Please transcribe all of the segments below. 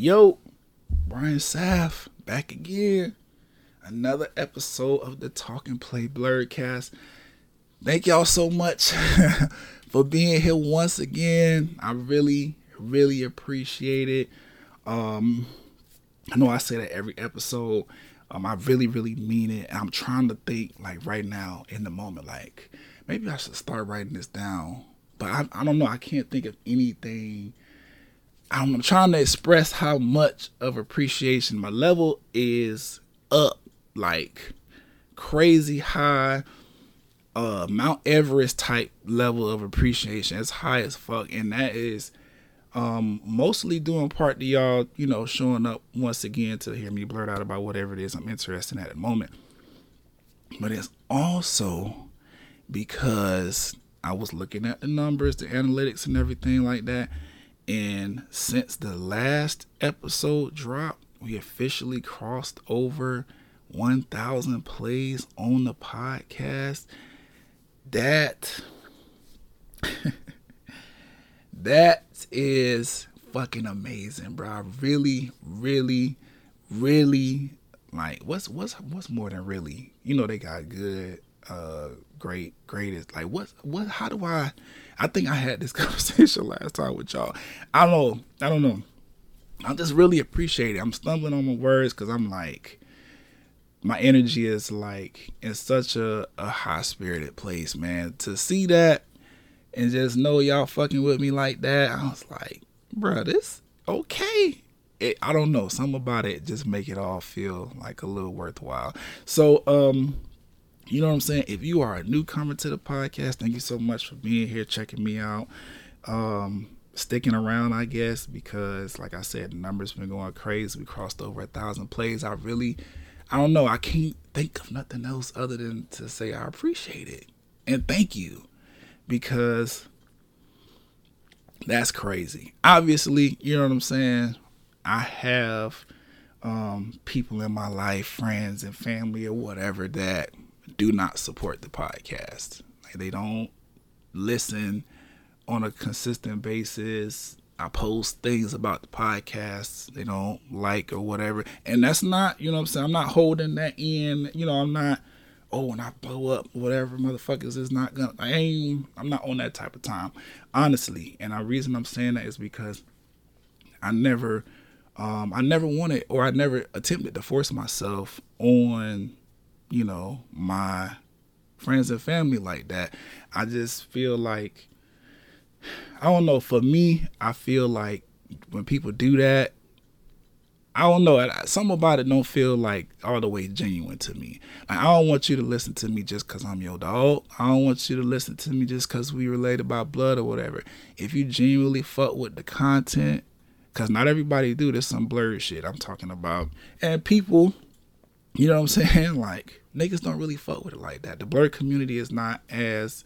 Yo, Brian Saff back again. Another episode of the Talk and Play Blerdcast. Thank y'all so much for being here once again. I really, really appreciate it. Um, I know I say that every episode. Um, I really, really mean it. And I'm trying to think like right now in the moment, like maybe I should start writing this down. But I, I don't know. I can't think of anything. I'm trying to express how much of appreciation my level is up, like crazy high, uh, Mount Everest type level of appreciation. It's high as fuck, and that is um, mostly doing part to y'all, you know, showing up once again to hear me blurt out about whatever it is I'm interested in at the moment. But it's also because I was looking at the numbers, the analytics, and everything like that. And since the last episode dropped, we officially crossed over 1,000 plays on the podcast. That. that is fucking amazing, bro. I really, really, really like what's what's what's more than really. You know they got good, uh, great, greatest. Like what what? How do I? I think I had this conversation last time with y'all. I don't know. I don't know. I just really appreciate it. I'm stumbling on my words because I'm like, my energy is like in such a, a high spirited place, man. To see that and just know y'all fucking with me like that, I was like, bro, this okay. It, I don't know, something about it just make it all feel like a little worthwhile. So, um, you know what I'm saying? If you are a newcomer to the podcast, thank you so much for being here, checking me out, um, sticking around, I guess, because like I said, the numbers have been going crazy. We crossed over a thousand plays. I really, I don't know, I can't think of nothing else other than to say I appreciate it and thank you because that's crazy. Obviously, you know what I'm saying? I have um, people in my life, friends and family or whatever that do not support the podcast. Like they don't listen on a consistent basis. I post things about the podcast they don't like or whatever. And that's not, you know I'm saying? I'm not holding that in. You know, I'm not oh, when I blow up, whatever, motherfuckers is not gonna. I ain't. I'm not on that type of time, honestly. And the reason I'm saying that is because I never, um, I never wanted or I never attempted to force myself on, you know, my friends and family like that. I just feel like, I don't know. For me, I feel like when people do that, I don't know. Some about it don't feel like all the way genuine to me. Like, I don't want you to listen to me just because I'm your dog. I don't want you to listen to me just because we related by blood or whatever. If you genuinely fuck with the content, because not everybody do. There's some blerd shit I'm talking about. And people, you know what I'm saying? Like, niggas don't really fuck with it like that. The blerd community is not as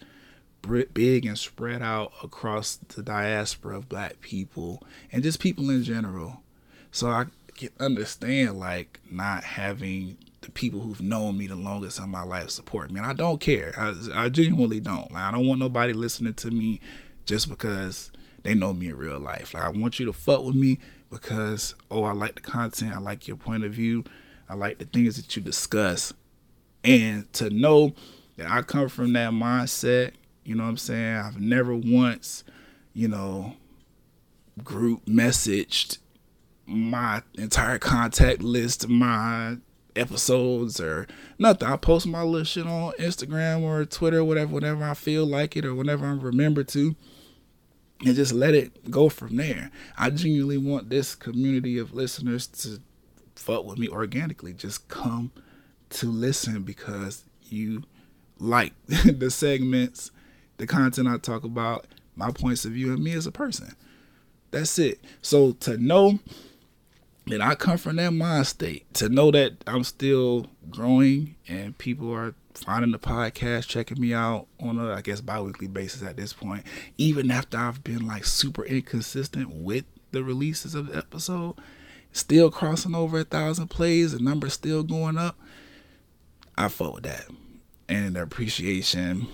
big and spread out across the diaspora of black people and just people in general. So I can understand like not having the people who've known me the longest in my life support me. And I don't care. I, I genuinely don't. Like, I don't want nobody listening to me just because they know me in real life. Like I want you to fuck with me because oh I like the content, I like your point of view, I like the things that you discuss. And to know that I come from that mindset, you know what I'm saying? I've never once, you know, group messaged my entire contact list, my episodes or nothing. I post my little shit on Instagram or Twitter, whatever, whenever I feel like it or whenever I remember to, and just let it go from there. I genuinely want this community of listeners to fuck with me organically. Just come to listen because you like the segments, the content I talk about, my points of view, and me as a person. That's it. So to know that I come from that mind state to know that I'm still growing and people are finding the podcast, checking me out on a, I guess, bi-weekly basis at this point. Even after I've been like super inconsistent with the releases of the episode, still crossing over a thousand plays, the number's still going up. I fuck with that. And the appreciation,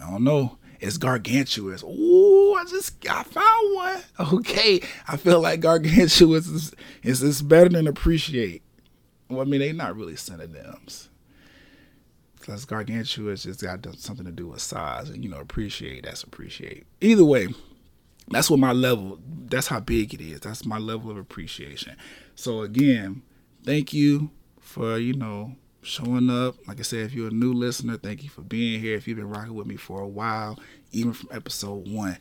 I don't know. It's gargantuous. Ooh, I just I found one. Okay, I feel like gargantuous is is, is better than appreciate. Well, I mean, they're not really synonyms. Because gargantuous just got something to do with size, and you know, appreciate that's appreciate. Either way, that's what my level. That's how big it is. That's my level of appreciation. So again, thank you for you know showing up. Like I said, if you're a new listener, thank you for being here. If you've been rocking with me for a while, even from episode one,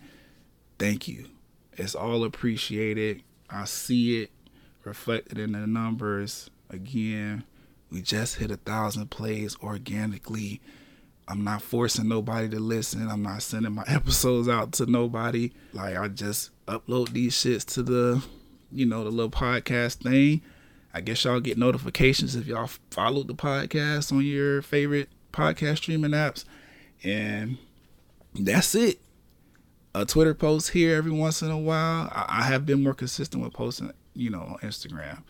thank you. It's all appreciated. I see it reflected in the numbers. Again, we just hit a thousand plays organically. I'm not forcing nobody to listen. I'm not sending my episodes out to nobody. Like I just upload these shits to the, you know, the little podcast thing I guess y'all get notifications if y'all follow the podcast on your favorite podcast streaming apps. And that's it. A Twitter post here every once in a while. I, have been more consistent with posting, you know, on Instagram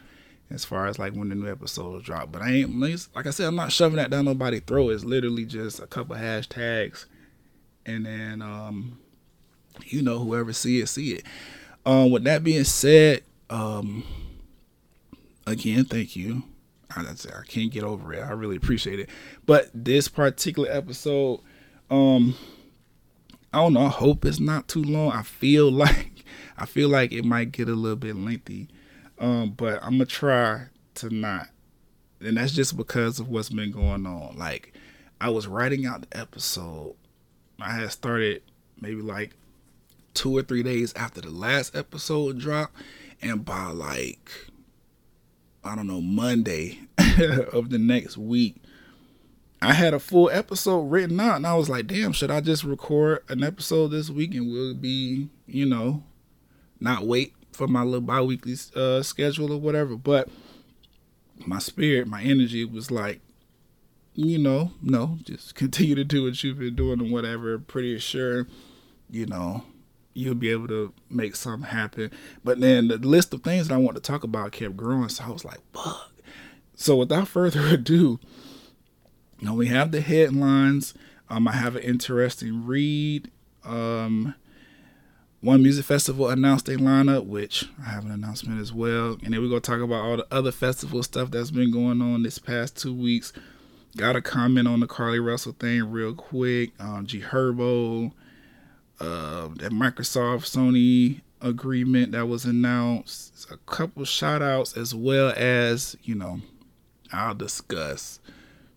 as far as like when the new episodes drop. But I ain't like I said, I'm not shoving that down nobody's throat. It's literally just a couple hashtags, and then um, you know, whoever see it, see it. Um, with that being said, um, again, thank you. I, I can't get over it. I really appreciate it. But this particular episode, um, I don't know. I hope it's not too long. I feel like I feel like it might get a little bit lengthy. Um, but I'm gonna try to not. And that's just because of what's been going on. Like I was writing out the episode. I had started maybe like two or three days after the last episode dropped, and by like I don't know, Monday of the next week, I had a full episode written out and I was like, damn, should I just record an episode this week and we'll be, you know, not wait for my little bi weekly uh, schedule or whatever. But my spirit, my energy was like, you know, no, just continue to do what you've been doing and whatever. Pretty sure, you know, you'll be able to make something happen. But then the list of things that I want to talk about kept growing, so I was like, fuck. So without further ado, know, we have the headlines. Um, I have an interesting read. Um, one music festival announced a lineup, which I have an announcement as well. And then we're gonna talk about all the other festival stuff that's been going on this past two weeks. Got a comment on the Carlee Russell thing real quick. Um, G Herbo, uh, that Microsoft Sony agreement that was announced, a couple shout outs, as well as, you know, I'll discuss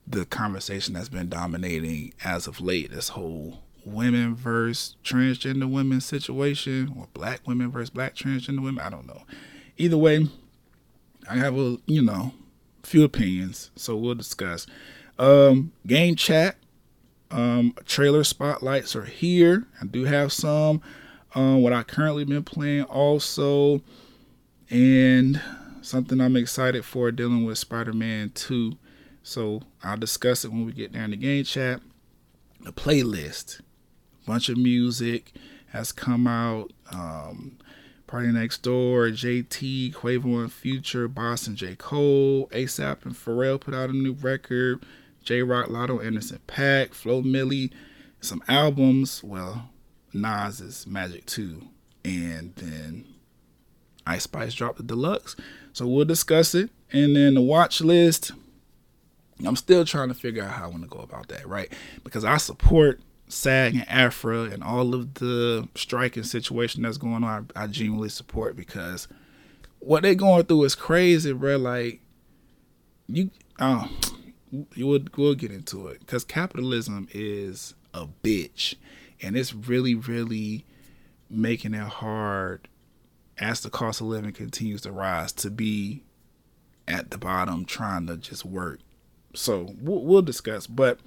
the conversation that's been dominating as of late this whole women versus transgender women situation or black women versus black transgender women. I don't know. Either way, I have a, you know, few opinions, so we'll discuss. Um, game chat um, trailer spotlights are here. I do have some. Um, what I currently been playing also, and something I'm excited for dealing with Spider-Man 2. So I'll discuss it when we get down to game chat. The playlist, bunch of music has come out. Um, door, JT, Quavo and Future, Bas and J. Cole, ASAP and Pharrell put out a new record. Jay Rock, Latto, Anderson .Paak, Flo Milli, some albums. Well, Nas's Magic 2. And then Ice Spice dropped the deluxe. So we'll discuss it. And then the watch list. I'm still trying to figure out how I want to go about that, right? Because I support SAG and AFTRA and all of the striking situation that's going on. I, I genuinely support because what they're going through is crazy, bro. Like you, oh, you would we'll get into it because capitalism is a bitch, and it's really really making it hard as the cost of living continues to rise to be at the bottom trying to just work. So we'll, we'll discuss, but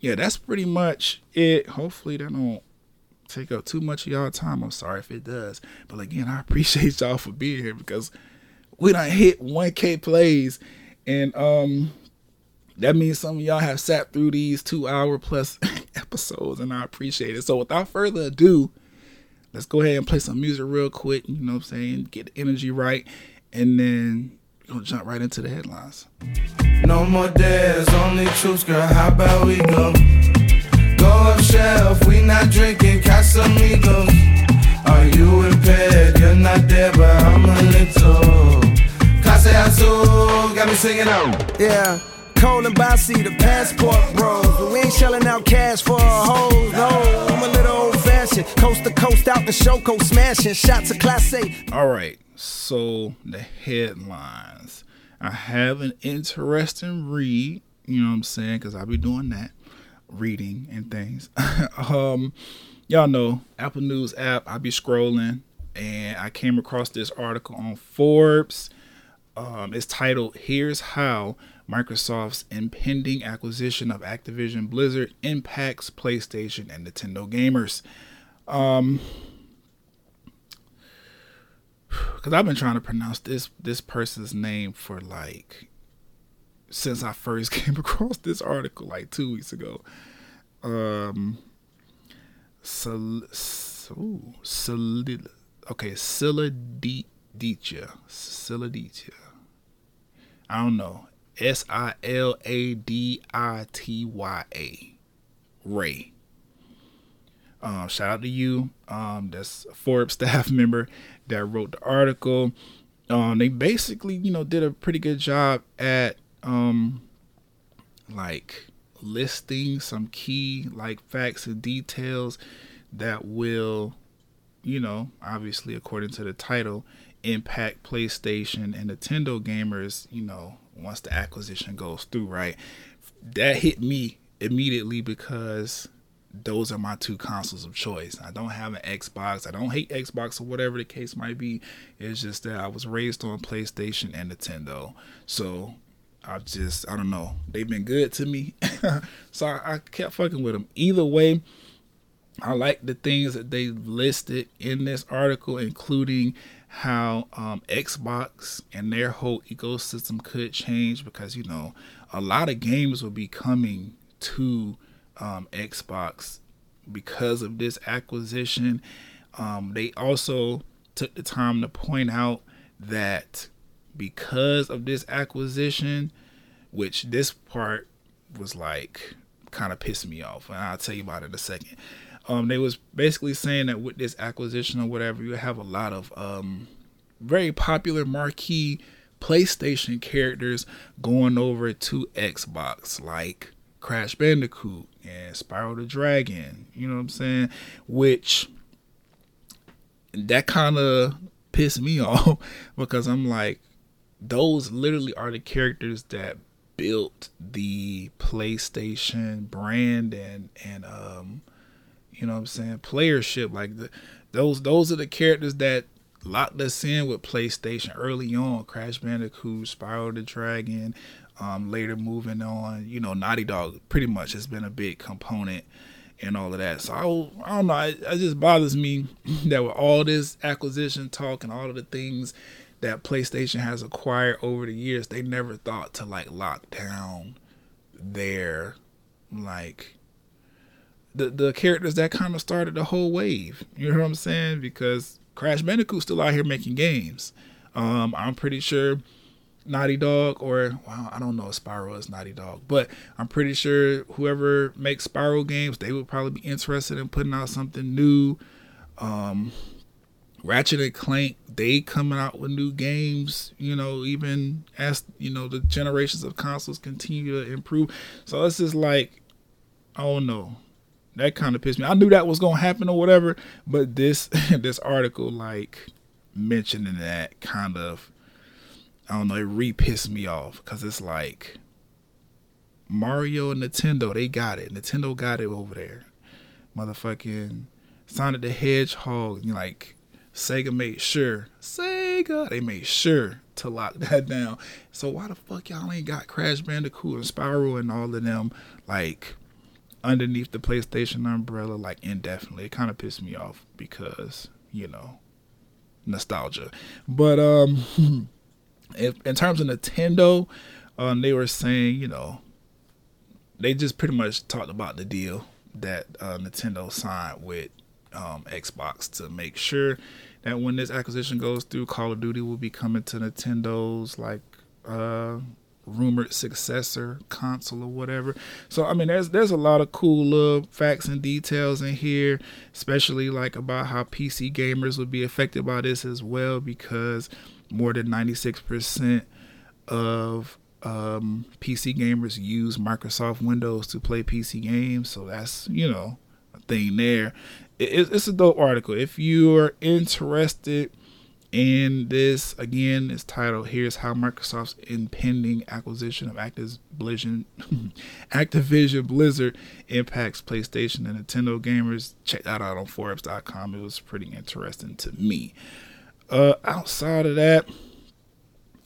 yeah, that's pretty much it. Hopefully that don't take up too much of y'all time. I'm sorry if it does, but again, I appreciate y'all for being here because we don't hit 1K plays, and um, that means some of y'all have sat through these two hour plus episodes, and I appreciate it. So without further ado, let's go ahead and play some music real quick. You know what I'm saying? Get the energy right, and then gonna jump right into the headlines. No more dares, only truths, girl. How about we go? Go up shelf, we not drinking Casamigos. Are you impaired? You're not there, but I'm a little. Clase Azul, got me singing out. Yeah. Cole and Bossy, the passport bros. But we ain't shelling out cash for a hoes, no. I'm a little old fashioned. Coast to coast out the show, coast smashing. Shots of Class A. All right, so the headlines. I have an interesting read, you know what I'm saying? Because I'll be doing that, reading and things. um, y'all know Apple News app. I'll be scrolling, and I came across this article on Forbes. Um, it's titled "Here's How Microsoft's Impending Acquisition of Activision Blizzard Impacts PlayStation and Nintendo Gamers." Um, because I've been trying to pronounce this this person's name for like since I first came across this article like two weeks ago. Um, Sol, ooh, solid, okay, Siladitia, Siladitia. I don't know. S I L A D I T Y A. Ray. Um, shout out to you. Um, that's a Forbes staff member that wrote the article. Um, they basically, you know, did a pretty good job at um, like listing some key like facts and details that will, you know, obviously according to the title, impact PlayStation and Nintendo gamers, you know, once the acquisition goes through, right? That hit me immediately because those are my two consoles of choice. I don't have an Xbox. I don't hate Xbox or whatever the case might be. It's just that I was raised on PlayStation and Nintendo. So I just, I don't know. They've been good to me. so I, I, kept fucking with them. Either way, I like the things that they listed in this article, including how um, Xbox and their whole ecosystem could change because, you know, a lot of games will be coming to um, Xbox because of this acquisition. Um, they also took the time to point out that because of this acquisition, which this part was like kind of pissed me off, and I'll tell you about it in a second. Um, they was basically saying that with this acquisition or whatever, you have a lot of um, very popular marquee PlayStation characters going over to Xbox, like Crash Bandicoot, and Spyro the Dragon. You know what I'm saying? Which that kind of pissed me off because I'm like, those literally are the characters that built the PlayStation brand and and um you know what I'm saying playership like the those those are the characters that locked us in with PlayStation early on Crash Bandicoot Spyro the Dragon um, later moving on, you know, Naughty Dog pretty much has been a big component and all of that. So I, I don't know. It, it just bothers me that with all this acquisition talk and all of the things that PlayStation has acquired over the years, they never thought to like lock down their like the the characters that kind of started the whole wave. You know what I'm saying? Because Crash Bandicoot's still out here making games. Um, I'm pretty sure Naughty Dog, or well, I don't know if Spyro is Naughty Dog, but I'm pretty sure whoever makes Spyro games, they would probably be interested in putting out something new. Um, Ratchet and Clank, they coming out with new games, you know, even as you know the generations of consoles continue to improve. So it's just like, don't know. That kind of pissed me. I knew that was gonna happen or whatever, but this this article like mentioning that kind of I don't know, it re pissed me off because it's like Mario and Nintendo, they got it. Nintendo got it over there. Motherfucking Sonic the Hedgehog, like Sega made sure, Sega, they made sure to lock that down. So why the fuck y'all ain't got Crash Bandicoot and Spyro and all of them like underneath the PlayStation umbrella like indefinitely? It kind of pissed me off because you know nostalgia. But um. if, in terms of Nintendo, um, they were saying, you know, they just pretty much talked about the deal that uh, Nintendo signed with um, Xbox to make sure that when this acquisition goes through, Call of Duty will be coming to Nintendo's like uh, rumored successor console or whatever. So I mean, there's there's a lot of cool little facts and details in here, especially like about how PC gamers would be affected by this as well, because more than 96% of um, PC gamers use Microsoft Windows to play PC games. So that's you know a thing there. It, it's a dope article. If you're interested in this, again, is titled "Here's How Microsoft's Impending Acquisition of Activision Activision Blizzard Impacts PlayStation and Nintendo Gamers." Check that out on Forbes.com. It was pretty interesting to me. Uh, outside of that,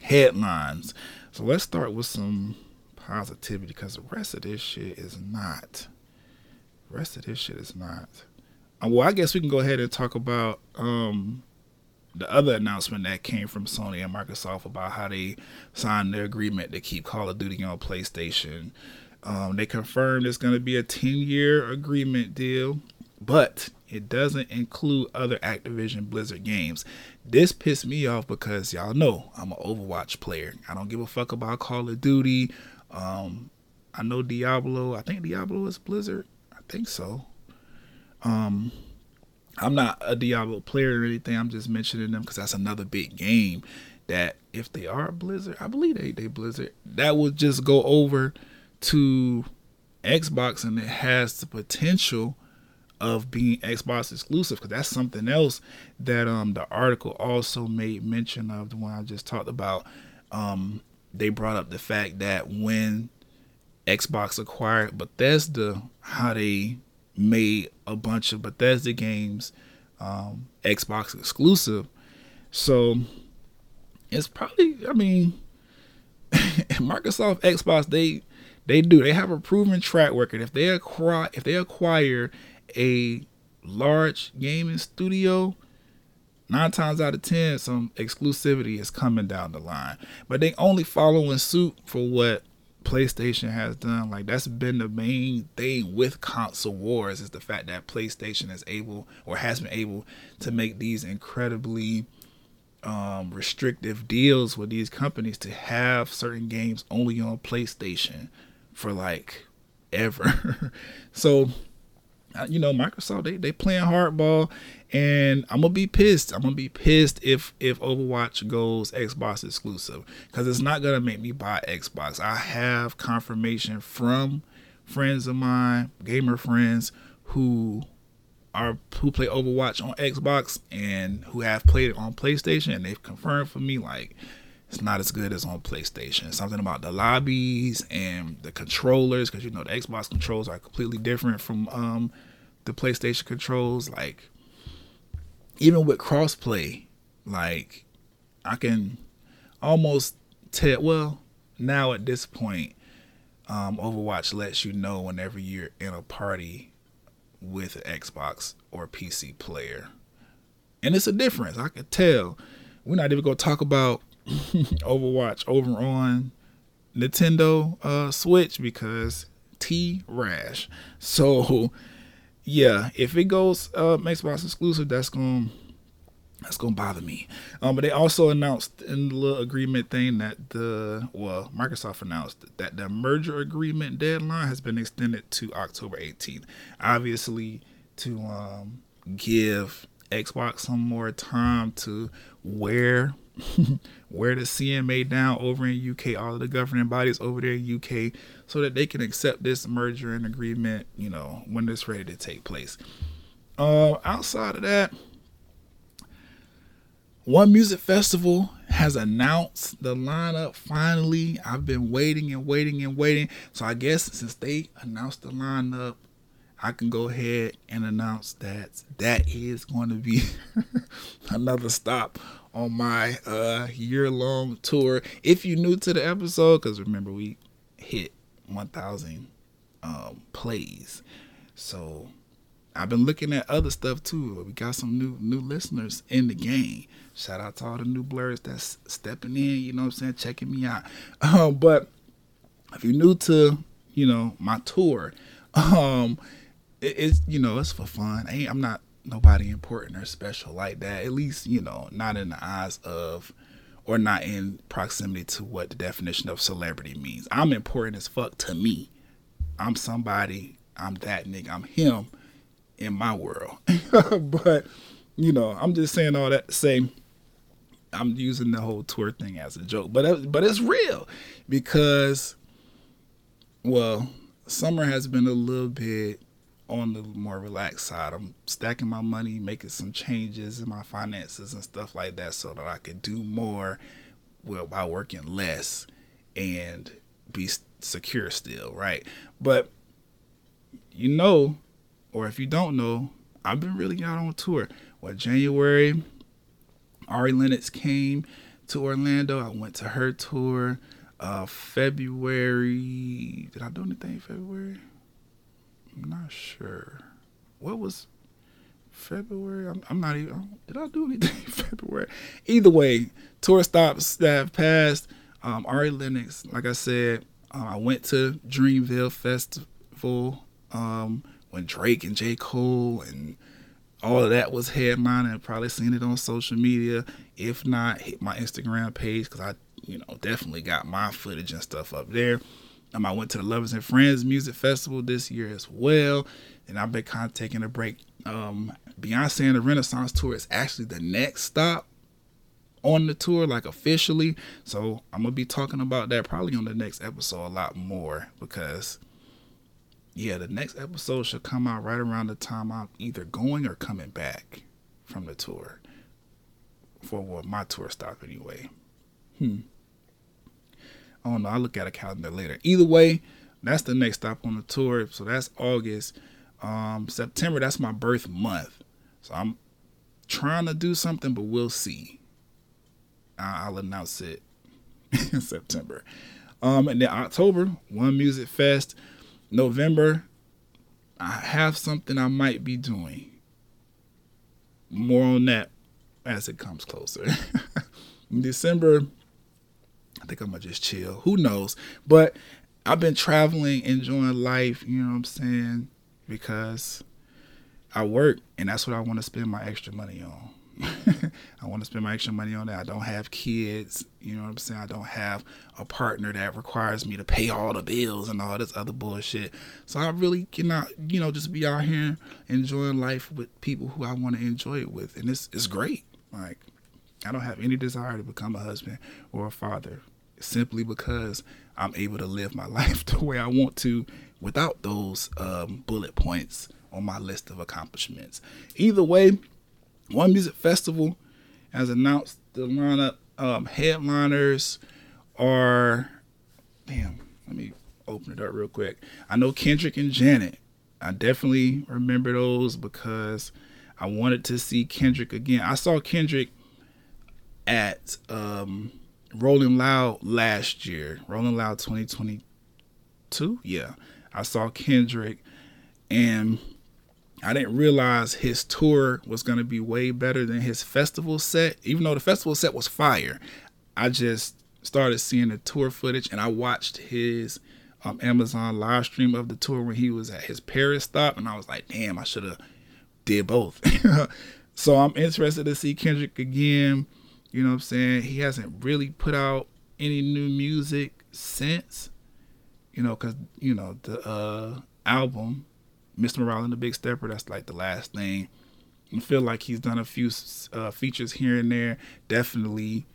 headlines. So let's start with some positivity because the rest of this shit is not. The rest of this shit is not. Uh, well, I guess we can go ahead and talk about um, the other announcement that came from Sony and Microsoft about how they signed their agreement to keep Call of Duty on PlayStation. Um, they confirmed it's going to be a 10 year agreement deal, but it doesn't include other Activision Blizzard games. This pissed me off because y'all know I'm an Overwatch player. I don't give a fuck about Call of Duty. Um, I know Diablo. I think Diablo is Blizzard. I think so. Um, I'm not a Diablo player or anything. I'm just mentioning them because that's another big game that if they are Blizzard, I believe they they Blizzard. That would just go over to Xbox and it has the potential of being Xbox exclusive because that's something else that um the article also made mention of the one I just talked about. Um, they brought up the fact that when Xbox acquired Bethesda, how they made a bunch of Bethesda games um, Xbox exclusive. So it's probably, I mean, Microsoft Xbox they they do they have a proven track record. If they acquire if they acquire a large gaming studio, nine times out of ten, some exclusivity is coming down the line. But they only following suit for what PlayStation has done. Like that's been the main thing with console wars is the fact that PlayStation is able or has been able to make these incredibly um, restrictive deals with these companies to have certain games only on PlayStation for like ever. so uh, you know, Microsoft they they playing hardball, and I'm gonna be pissed. I'm gonna be pissed if if Overwatch goes Xbox exclusive because it's not gonna make me buy Xbox. I have confirmation from friends of mine, gamer friends who are who play Overwatch on Xbox and who have played it on PlayStation, and they've confirmed for me like it's not as good as on PlayStation. Something about the lobbies and the controllers, because you know the Xbox controls are completely different from um, the PlayStation controls. Like even with crossplay, like I can almost tell. Well, now at this point, um, Overwatch lets you know whenever you're in a party with an Xbox or PC player, and it's a difference. I can tell. We're not even gonna talk about Overwatch over on Nintendo uh, Switch because T Rash. So yeah, if it goes uh, Xbox exclusive, that's going that's gonna bother me. Um, but they also announced in the little agreement thing that the well, Microsoft announced that the merger agreement deadline has been extended to October 18th. Obviously, to um, give Xbox some more time to wear wear the CMA down over in UK, all of the governing bodies over there in UK, so that they can accept this merger and agreement, you know, when it's ready to take place. Uh, outside of that, one Music Festival has announced the lineup finally. I've been waiting and waiting and waiting. So I guess since they announced the lineup, I can go ahead and announce that that is going to be another stop on my uh, year long tour. If you're new to the episode, because remember, we hit 1,000 um, plays. So I've been looking at other stuff too. We got some new new listeners in the game. Shout out to all the new blurs that's stepping in, you know what I'm saying, checking me out. Um, but if you're new to, you know, my tour, um, it, it's you know, it's for fun. I I'm not nobody important or special like that. At least, you know, not in the eyes of or not in proximity to what the definition of celebrity means. I'm important as fuck to me. I'm somebody. I'm that nigga. I'm him in my world. but you know, I'm just saying all that to say I'm using the whole tour thing as a joke, but but it's real because well, summer has been a little bit on the more relaxed side. I'm stacking my money, making some changes in my finances and stuff like that so that I can do more well by working less and be secure still, right? But you know, or if you don't know, I've been really out on tour. Well, January, Ari Lennox came to Orlando. I went to her tour. Uh, February, did I do anything in February? I'm not sure. What was February? I'm, I'm not even. Did I do anything in February? Either way, tour stops that have passed. Um, Ari Lennox, like I said, uh, I went to Dreamville Festival um, when Drake and J. Cole and all of that was headlining. Probably seen it on social media. If not, hit my Instagram page because I, you know, definitely got my footage and stuff up there. Um, I went to the Lovers and Friends Music Festival this year as well, and I've been kind of taking a break. Um, Beyonce and the Renaissance Tour is actually the next stop on the tour, like officially. So I'm gonna be talking about that probably on the next episode a lot more because yeah, the next episode should come out right around the time I'm either going or coming back from the tour. For well, my tour stop anyway. Hmm. I don't know. I'll look at a calendar later. Either way, that's the next stop on the tour. So that's August. Um, September, that's my birth month. So I'm trying to do something, but we'll see. I'll announce it in September. Um, and then October, One Music Fest. November, I have something I might be doing. More on that as it comes closer. December, I think I'm gonna just chill. Who knows? But I've been traveling, enjoying life, you know what I'm saying? Because I work and that's what I want to spend my extra money on. I want to spend my extra money on that. I don't have kids, you know what I'm saying? I don't have a partner that requires me to pay all the bills and all this other bullshit. So I really cannot, you know, just be out here enjoying life with people who I want to enjoy it with. And it's it's great. Like I don't have any desire to become a husband or a father simply because I'm able to live my life the way I want to without those um, bullet points on my list of accomplishments. Either way, one Music Festival has announced the lineup. Um, headliners are, damn, let me open it up real quick. I know Kendrick and Janet. I definitely remember those because I wanted to see Kendrick again. I saw Kendrick at um, Rolling Loud last year, Rolling Loud 2022. Yeah, I saw Kendrick and I didn't realize his tour was going to be way better than his festival set. Even though the festival set was fire, I just started seeing the tour footage and I watched his um, Amazon live stream of the tour when he was at his Paris stop, and I was like, damn, I should have did both. so I'm interested to see Kendrick again. You know what I'm saying? He hasn't really put out any new music since, you know, because you know the uh, album Mr. Morale and the Big Stepper. That's like the last thing. I feel like he's done a few uh, features here and there. Definitely,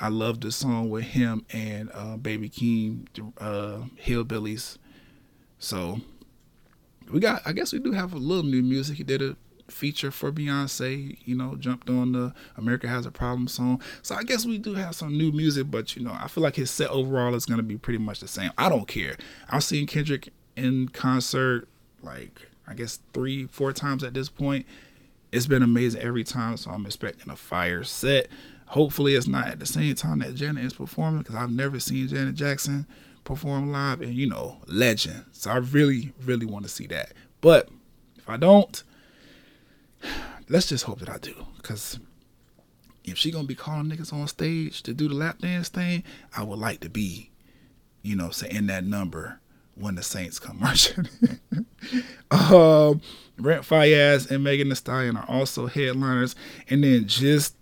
I love the song with him and uh, Baby Keem, uh, Hillbillies. So we got. I guess we do have a little new music. He did a feature for Beyonce. You know, jumped on the America Has a Problem song. So I guess we do have some new music. But you know, I feel like his set overall is gonna be pretty much the same. I don't care. I've seen Kendrick in concert like I guess three, four times at this point. It's been amazing every time, so I'm expecting a fire set. Hopefully, it's not at the same time that Janet is performing because I've never seen Janet Jackson perform live, and you know, legend. So I really, really want to see that. But if I don't, let's just hope that I do because if she gonna be calling niggas on stage to do the lap dance thing, I would like to be, you know, saying that number when the Saints come marching. um, Brent Faiyaz and Megan Thee Stallion are also headliners, and then just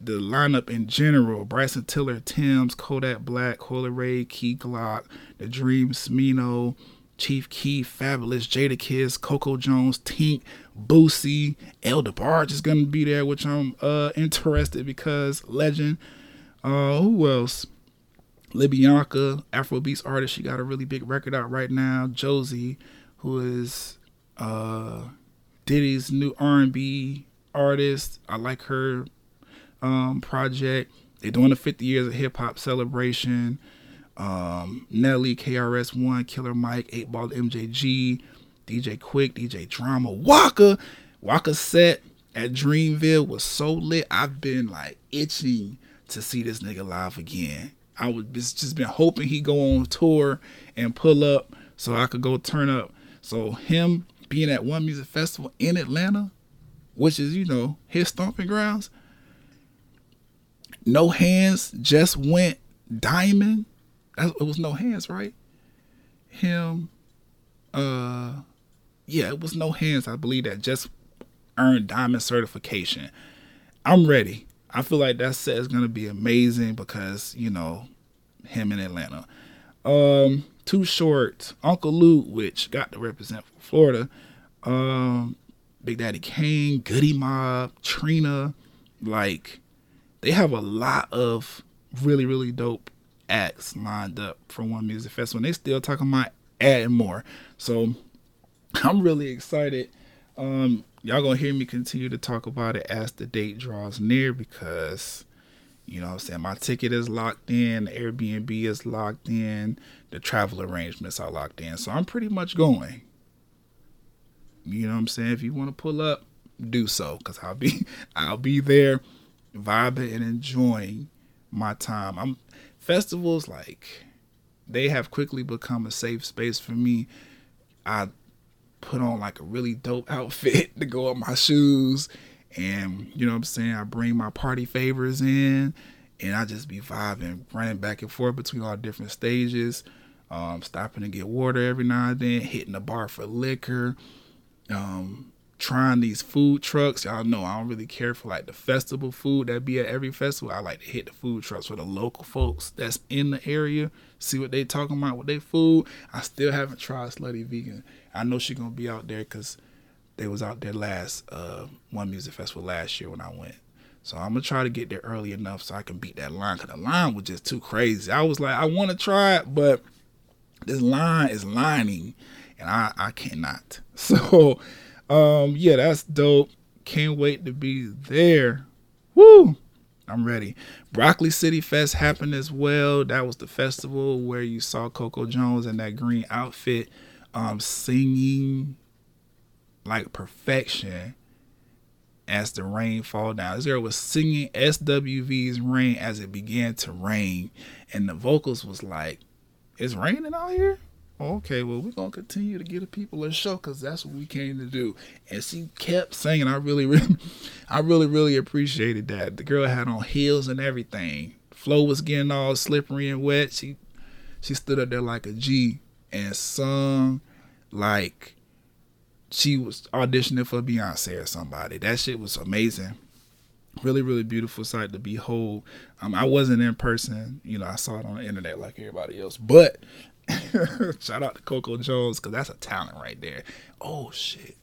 the lineup in general: Bryson Tiller, Tems, Kodak Black, Coi Leray, Key Glock, The Dream, Smino, Chief Keef, Jada Jadakiss, Coco Jones, Tink, Boosie, El DeBarge is gonna be there, which I'm uh interested because legend. Uh, who else? Libianca, Afrobeats artist. She got a really big record out right now. Jozzy, who is uh Diddy's new R&B artist. I like her um project. They're doing the 50 years of hip hop celebration. Um, Nelly, KRS One, Killer Mike, 8 Ball MJG, DJ Quik, DJ Drama, Waka. Waka set at Dreamville was so lit. I've been like itching to see this nigga live again. I was just, been hoping he go on tour and pull up so I could go turn up. So him being at one music festival in Atlanta, which is you know his stomping grounds. No hands just went diamond. It was no hands, right? Him, uh, yeah, it was no hands. I believe that just earned diamond certification. I'm ready. I feel like that set is gonna be amazing because you know him in Atlanta. Um, Too Short, Uncle Luke, which got to represent Florida. Um, Big Daddy Kane, Goodie Mob, Trina, like they have a lot of really really dope acts lined up for one music festival. And they still talking about adding more. So I'm really excited. Um, y'all gonna hear me continue to talk about it as the date draws near because you know I'm saying my ticket is locked in, Airbnb is locked in, the travel arrangements are locked in. So I'm pretty much going. You know what I'm saying? If you want to pull up, do so cuz I'll be I'll be there vibing and enjoying my time. I'm festivals like they have quickly become a safe space for me. I put on like a really dope outfit to go up my shoes. And you know what I'm saying, I bring my party favors in and I just be vibing, running back and forth between all different stages, um, stopping to get water every now and then, hitting the bar for liquor, um, trying these food trucks. Y'all know I don't really care for like the festival food that be at every festival. I like to hit the food trucks for the local folks that's in the area, see what they talking about with their food. I still haven't tried Slutty Vegan. I know she gonna be out there because they was out there last uh, one music festival last year when I went. So I'm gonna try to get there early enough so I can beat that line. Cause the line was just too crazy. I was like, I want to try it, but this line is lining, and I I cannot. So um, yeah, that's dope. Can't wait to be there. Woo! I'm ready. Broccoli City Fest happened as well. That was the festival where you saw Coco Jones in that green outfit um, singing like perfection as the rain fall down. This girl was singing SWV's Rain as it began to rain. And the vocals was like, It's raining out here? Okay, well, we're gonna continue to get the people a show because that's what we came to do. And she kept singing. I really, really, I really, really appreciated that. The girl had on heels and everything. Flo was getting all slippery and wet. She, she stood up there like a G and sung like she was auditioning for Beyonce or somebody. That shit was amazing. Really, really beautiful sight to behold. Um, I wasn't in person, you know. I saw it on the internet like everybody else, but Shout out to Coco Jones because that's a talent right there. Oh shit!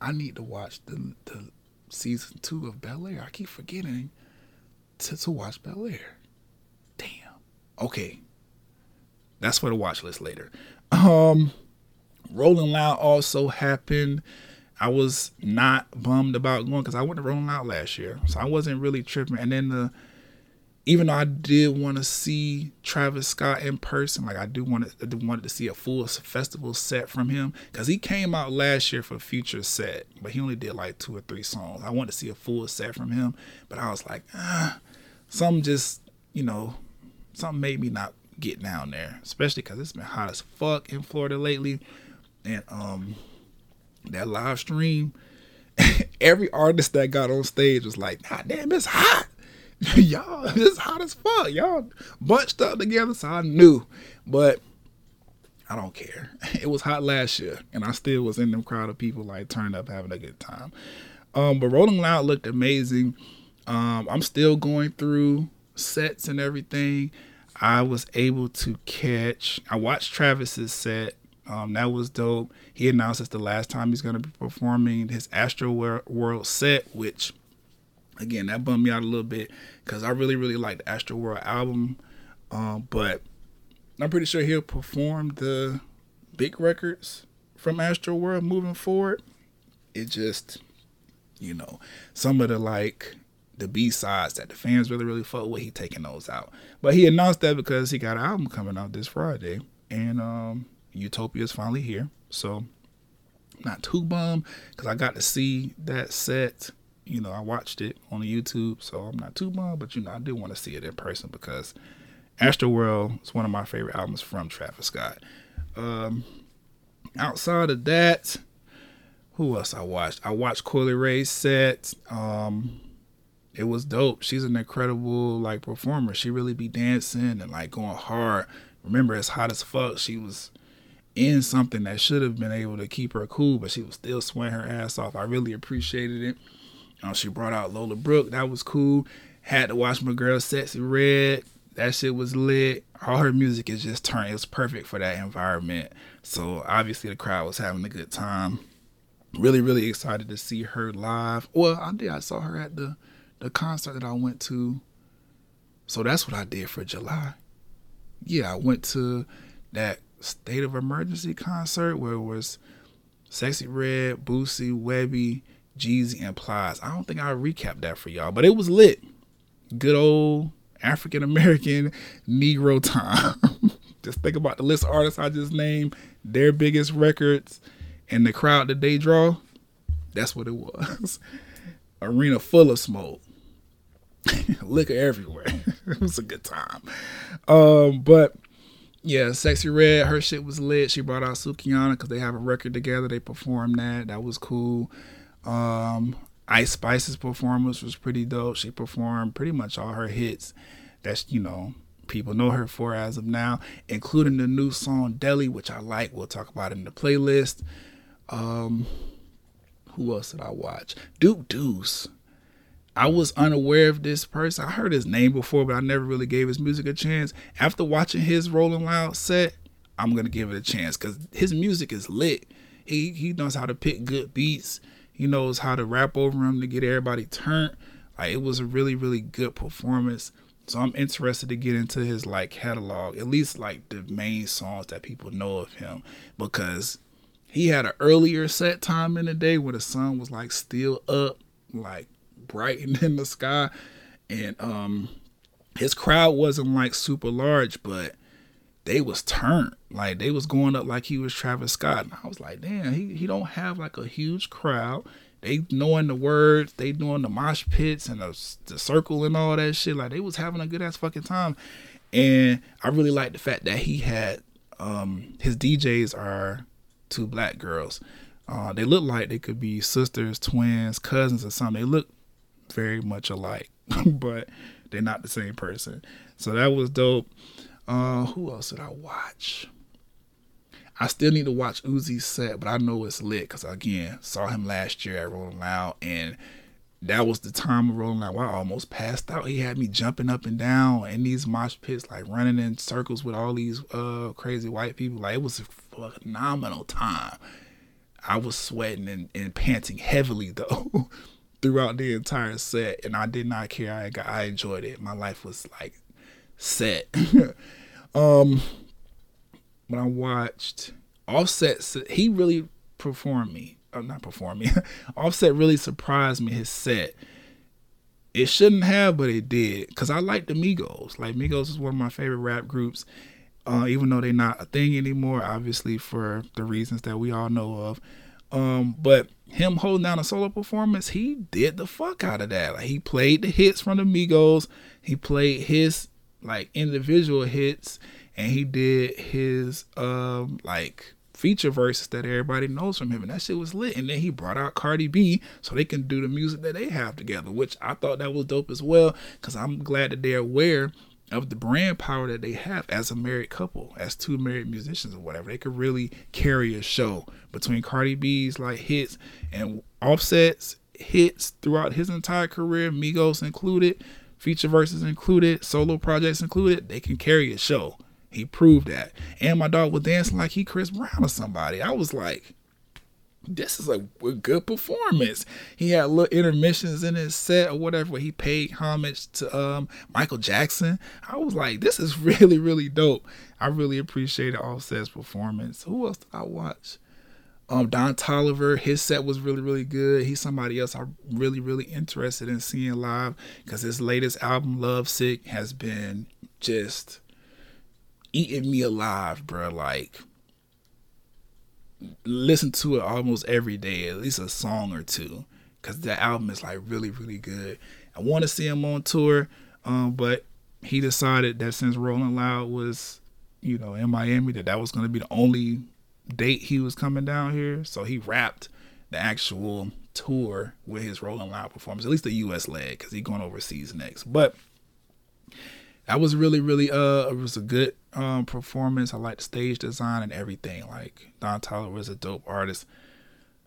I need to watch the the season two of Bel Air. I keep forgetting to to watch Bel Air. Damn. Okay, that's for the watch list later. Um, Rolling Loud also happened. I was not bummed about going because I went to Rolling Loud last year, so I wasn't really tripping. And then the even though I did want to see Travis Scott in person, like I do want to, I wanted to see a full festival set from him because he came out last year for Future set, but he only did like two or three songs. I wanted to see a full set from him, but I was like, ah, some just, you know, something made me not get down there, especially because it's been hot as fuck in Florida lately, and um, that live stream, every artist that got on stage was like, God damn, it's hot y'all it's hot as fuck. Y'all bunched up together, so I knew. But I don't care. It was hot last year, and I still was in them crowd of people like turned up having a good time. Um, but Rolling Loud looked amazing. Um, I'm still going through sets and everything. I was able to catch. I watched Travis's set. Um, that was dope. He announced it's the last time he's going to be performing his Astro World set, which again that bummed me out a little bit because I really really like the Astro World album. Um, but I'm pretty sure he'll perform the big records from Astro World moving forward. It just, you know, some of the like the B sides that the fans really really fuck with, he taking those out. But he announced that because he got an album coming out this Friday, and um, Utopia is finally here. So not too bummed because I got to see that set. You know, I watched it on YouTube, so I'm not too bummed. But you know, I do want to see it in person because Astroworld is one of my favorite albums from Travis Scott. Um, outside of that, who else I watched? I watched Coi Leray set. Um, it was dope. She's an incredible like performer. She really be dancing and like going hard. Remember, it's hot as fuck. She was in something that should have been able to keep her cool, but she was still sweating her ass off. I really appreciated it. Um, she brought out Lola Brooke. That was cool. Had to watch my girl Sexyy Red. That shit was lit. All her music is just turned. It was perfect for that environment. So obviously the crowd was having a good time. Really, really excited to see her live. Well, I did. I saw her at the the concert that I went to. So that's what I did for July. Yeah, I went to that state of emergency concert where it was Sexyy Red, Boosie, Webbie, Jeezy, and Plies. I don't think I recapped that for y'all, but it was lit. Good old African American Negro time. just think about the list of artists I just named, their biggest records, and the crowd that they draw. That's what it was. Arena full of smoke. Liquor everywhere. it was a good time. Um, but yeah, Sexyy Red, her shit was lit. She brought out Sukihana because they have a record together. They performed that. That was cool. Um, Ice Spice's performance was pretty dope. She performed pretty much all her hits. That's you know people know her for as of now, including the new song Deli, which I like. We'll talk about in the playlist. Um, who else did I watch? Duke Deuce. I was unaware of this person. I heard his name before, but I never really gave his music a chance. After watching his Rolling Loud set, I'm gonna give it a chance because his music is lit. He he knows how to pick good beats. He knows how to rap over him to get everybody turned. Like it was a really really good performance. So I'm interested to get into his like catalog, at least like the main songs that people know of him, because he had an earlier set time in the day where the sun was like still up, like bright in the sky, and um, his crowd wasn't like super large, but they was turned like they was going up like he was Travis Scott. And I was like, damn, he he don't have like a huge crowd. They knowing the words, they doing the mosh pits and the, the circle and all that shit. Like they was having a good ass fucking time, and I really like the fact that he had um his DJs are two black girls. Uh, they look like they could be sisters, twins, cousins, or something. They look very much alike, but they're not the same person. So that was dope. Uh, who else did I watch? I still need to watch Uzi's set, but I know it's lit because again, saw him last year at Rolling Loud, and that was the time of Rolling Loud. I almost passed out. He had me jumping up and down in these mosh pits, like running in circles with all these uh crazy white people. Like it was a phenomenal time. I was sweating and, and panting heavily though. throughout the entire set, and I did not care. I got, I enjoyed it. My life was like set. um, when I watched Offset, he really performed me. Uh, not perform me. Offset really surprised me. His set. It shouldn't have, but it did. Cause I like the Migos. Like Migos is one of my favorite rap groups. Uh, even though they're not a thing anymore, obviously for the reasons that we all know of. Um, but him holding down a solo performance, he did the fuck out of that. Like he played the hits from the Migos, he played his like individual hits, and he did his um like feature verses that everybody knows from him, and that shit was lit. And then he brought out Cardi B so they can do the music that they have together, which I thought that was dope as well. Cause I'm glad that they're aware of the brand power that they have as a married couple, as two married musicians or whatever. They could really carry a show between Cardi B's like hits and offsets hits throughout his entire career, Migos included, feature verses included, solo projects included, they can carry a show. He proved that. And my dog was dancing like he Chris Brown or somebody. I was like, this is a, good performance. He had little intermissions in his set or whatever where he paid homage to um, Michael Jackson. I was like, this is really, really dope. I really appreciated Offset's performance. Who else did I watch? Um, Don Toliver, his set was really, really good. He's somebody else I'm really, really interested in seeing live because his latest album, Love Sick, has been just eating me alive, bro. Like, listen to it almost every day, at least a song or two, because that album is like really, really good. I want to see him on tour, um, but he decided that since Rolling Loud was, you know, in Miami, that that was going to be the only date he was coming down here. So he wrapped the actual tour with his Rolling Loud performance, at least the U.S. leg, because he's going overseas next. But that was really, really, uh, it was a good um, performance. I like the stage design and everything. Like Don Toliver was a dope artist.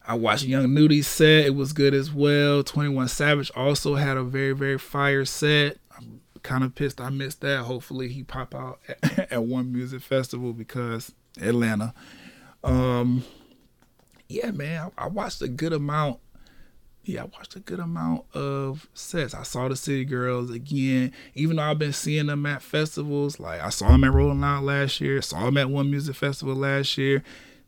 I watched Young Nudy set; it was good as well. Twenty One Savage also had a very, very fire set. I'm kind of pissed I missed that. Hopefully, he pop out at, at one music festival because Atlanta. Um, yeah, man, I, I watched a good amount yeah, I watched a good amount of sets. I saw the City Girls again, even though I've been seeing them at festivals. Like I saw them at Rolling Loud last year, saw them at One Music Festival last year.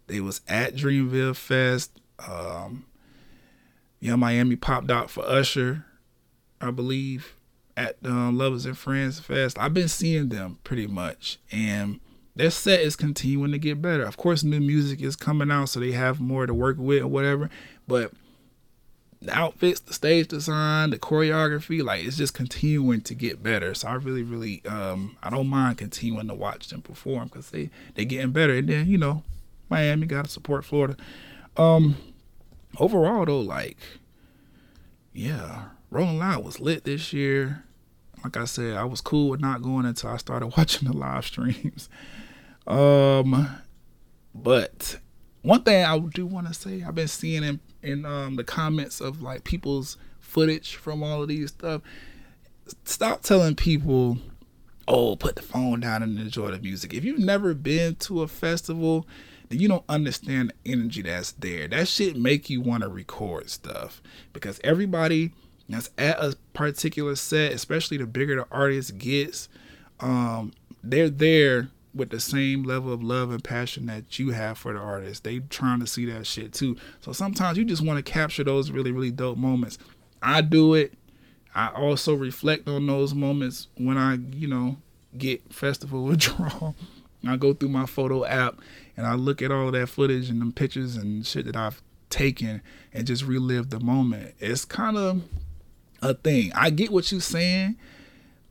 They was at Dreamville Fest. Um, Yung Miami popped out for Usher, I believe, at um, Lovers and Friends Fest. I've been seeing them pretty much, and their set is continuing to get better. Of course, new music is coming out, so they have more to work with or whatever. But the outfits, the stage design, the choreography, like it's just continuing to get better. So I really, really, um, I don't mind continuing to watch them perform because they they getting better. And then you know, Miami got to support Florida. Um, overall though, like, yeah, Rolling Loud was lit this year. Like I said, I was cool with not going until I started watching the live streams. Um, but one thing I do want to say, I've been seeing in in um, the comments of like people's footage from all of these stuff. Stop telling people, "Oh, put the phone down and enjoy the music." If you've never been to a festival, then you don't understand the energy that's there. That shit make you want to record stuff because everybody that's at a particular set, especially the bigger the artist gets, um, they're there with the same level of love and passion that you have for the artist. They trying to see that shit too. So sometimes you just want to capture those really, really dope moments. I do it. I also reflect on those moments when I, you know, get festival withdrawal. I go through my photo app and I look at all that footage and the pictures and shit that I've taken and just relive the moment. It's kind of a thing. I get what you're saying.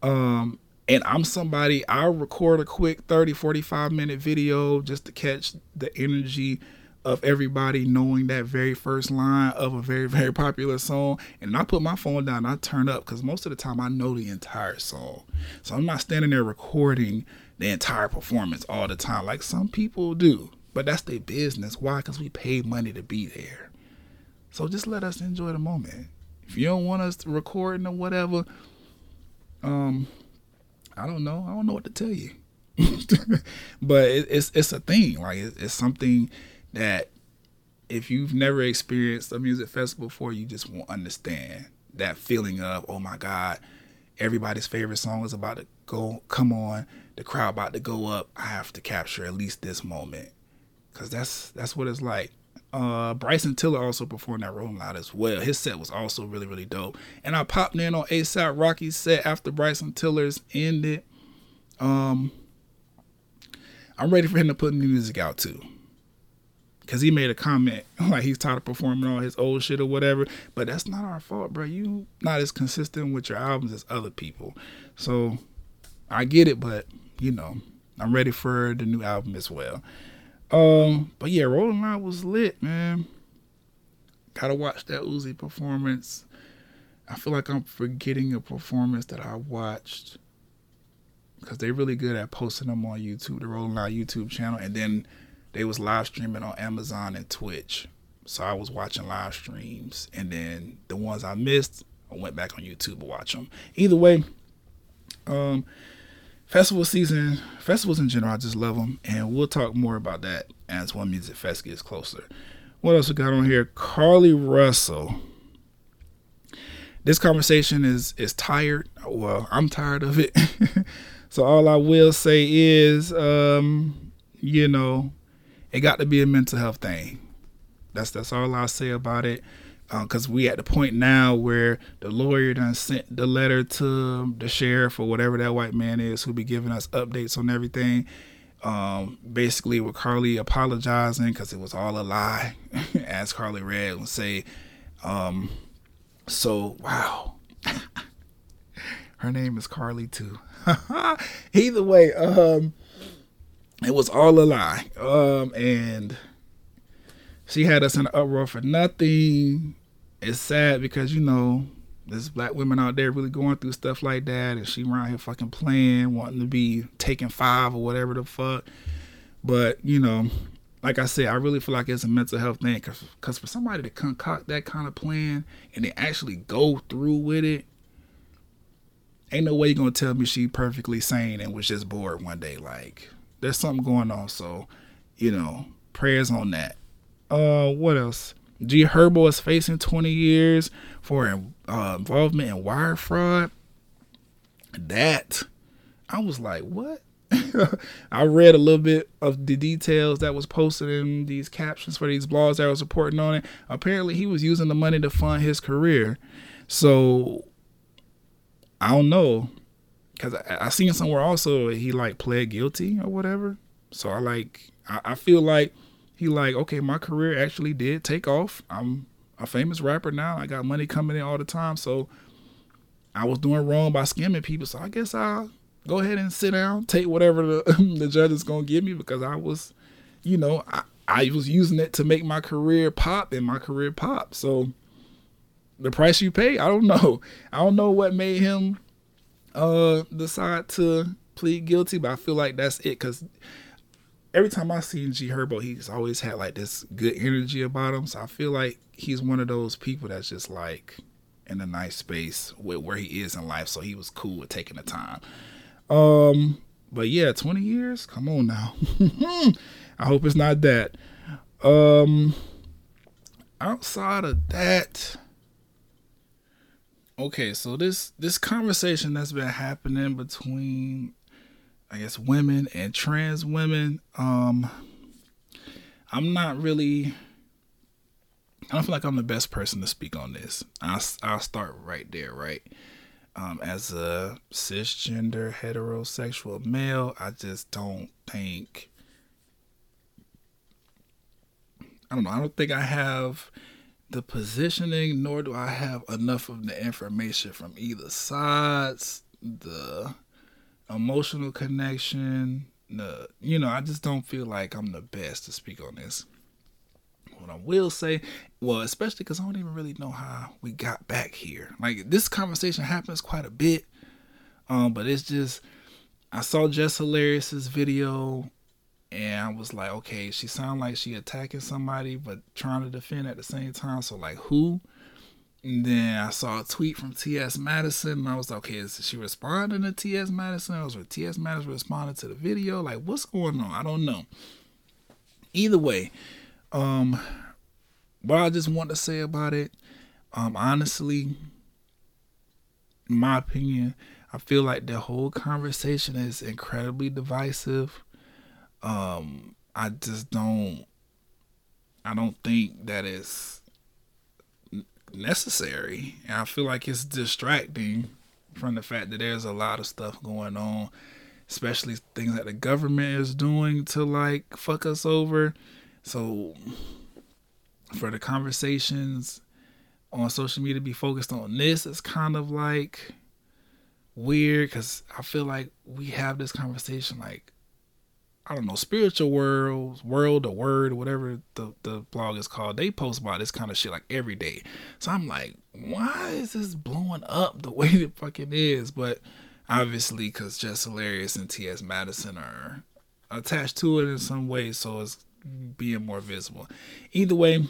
Um, and I'm somebody, I'll record a quick 30, 45 minute video just to catch the energy of everybody knowing that very first line of a very, very popular song. And I put my phone down I turn up because most of the time I know the entire song. So I'm not standing there recording the entire performance all the time like some people do. But that's their business. Why? Because we paid money to be there. So just let us enjoy the moment. If you don't want us recording or whatever, um, I don't know. I don't know what to tell you. but it, it's it's a thing. Like it, it's something that if you've never experienced a music festival before, you just won't understand that feeling of oh my god, everybody's favorite song is about to go come on, the crowd about to go up. I have to capture at least this moment, cause that's that's what it's like. Uh, Bryson Tiller also performed that Rolling Loud as well. His set was also really, really dope. And I popped in on ASAP Rocky's set after Bryson Tiller's ended. Um, I'm ready for him to put new music out too. Cause he made a comment like he's tired of performing all his old shit or whatever. But that's not our fault, bro. You not as consistent with your albums as other people. So I get it, but you know, I'm ready for the new album as well. Um, but yeah, Rolling Loud was lit, man. Gotta watch that Uzi performance. I feel like I'm forgetting a performance that I watched because they're really good at posting them on YouTube, the Rolling Loud YouTube channel, and then they was live streaming on Amazon and Twitch. So I was watching live streams, and then the ones I missed, I went back on YouTube to watch them. Either way, um, festival season, festivals in general, I just love them, and we'll talk more about that as One Music Fest gets closer. What else we got on here? Carlee Russell. This conversation is is tired. Well, I'm tired of it. so all I will say is, um, you know, it got to be a mental health thing. That's that's all I'll say about it. Because uh, we at the point now where the lawyer done sent the letter to the sheriff or whatever that white man is who be giving us updates on everything. Um, basically, with Carlee apologizing because it was all a lie, as Carly Red would say. Um, so wow, her name is Carly too. Either way, um, it was all a lie. Um, and she had us in an uproar for nothing. It's sad because you know there's black women out there really going through stuff like that, and she around here fucking playing, wanting to be taking five or whatever the fuck. But you know, like I said, I really feel like it's a mental health thing, cause, cause for somebody to concoct that kind of plan and they actually go through with it, ain't no way you're gonna tell me she perfectly sane and was just bored one day. Like there's something going on. So, you know, prayers on that. Uh, what else? G Herbo is facing 20 years for uh, involvement in wire fraud. That I was like, what? I read a little bit of the details that was posted in these captions for these blogs that I was reporting on it. Apparently, he was using the money to fund his career. So I don't know, cause I, I seen somewhere also he like pled guilty or whatever. So I like I, I feel like he like, okay, my career actually did take off. I'm a famous rapper now. I got money coming in all the time. So I was doing wrong by scamming people. So I guess I'll go ahead and sit down, take whatever the, the judge is going to give me because I was, you know, I, I was using it to make my career pop and my career pop. So the price you pay, I don't know. I don't know what made him uh decide to plead guilty, but I feel like that's it because every time I see G Herbo, he's always had like this good energy about him. So I feel like he's one of those people that's just like in a nice space with where he is in life. So he was cool with taking the time. Um, but yeah, 20 years? Come on now. I hope it's not that. Um outside of that. Okay, so this this conversation that's been happening between I guess women and trans women. Um, I'm not really. I don't feel like I'm the best person to speak on this. I'll, I'll start right there, right? Um, as a cisgender heterosexual male, I just don't think. I don't know. I don't think I have the positioning, nor do I have enough of the information from either sides. The emotional connection. The, you know, I just don't feel like I'm the best to speak on this. What I will say, well, especially because I don't even really know how we got back here. Like this conversation happens quite a bit, um, but it's just I saw Jess Hilarious's video, and I was like, okay, she sounded like she attacking somebody, but trying to defend at the same time. So like, who? And then I saw a tweet from T.S. Madison, and I was like, okay, is she responding to T.S. Madison? Or was T.S. Madison responding to the video? Like, what's going on? I don't know. Either way, um, what I just want to say about it, um, honestly, in my opinion, I feel like the whole conversation is incredibly divisive. Um, I just don't, I don't think that it's necessary. And I feel like it's distracting from the fact that there's a lot of stuff going on, especially things that the government is doing to like fuck us over. So for the conversations on social media to be focused on this, it's kind of like weird because I feel like we have this conversation like I don't know, spiritual world, world or word whatever the, the blog is called, they post about this kind of shit like every day. So I'm like, why is this blowing up the way it fucking is? But obviously, because Jess Hilarious and T.S. Madison are attached to it in some way, so it's being more visible. Either way,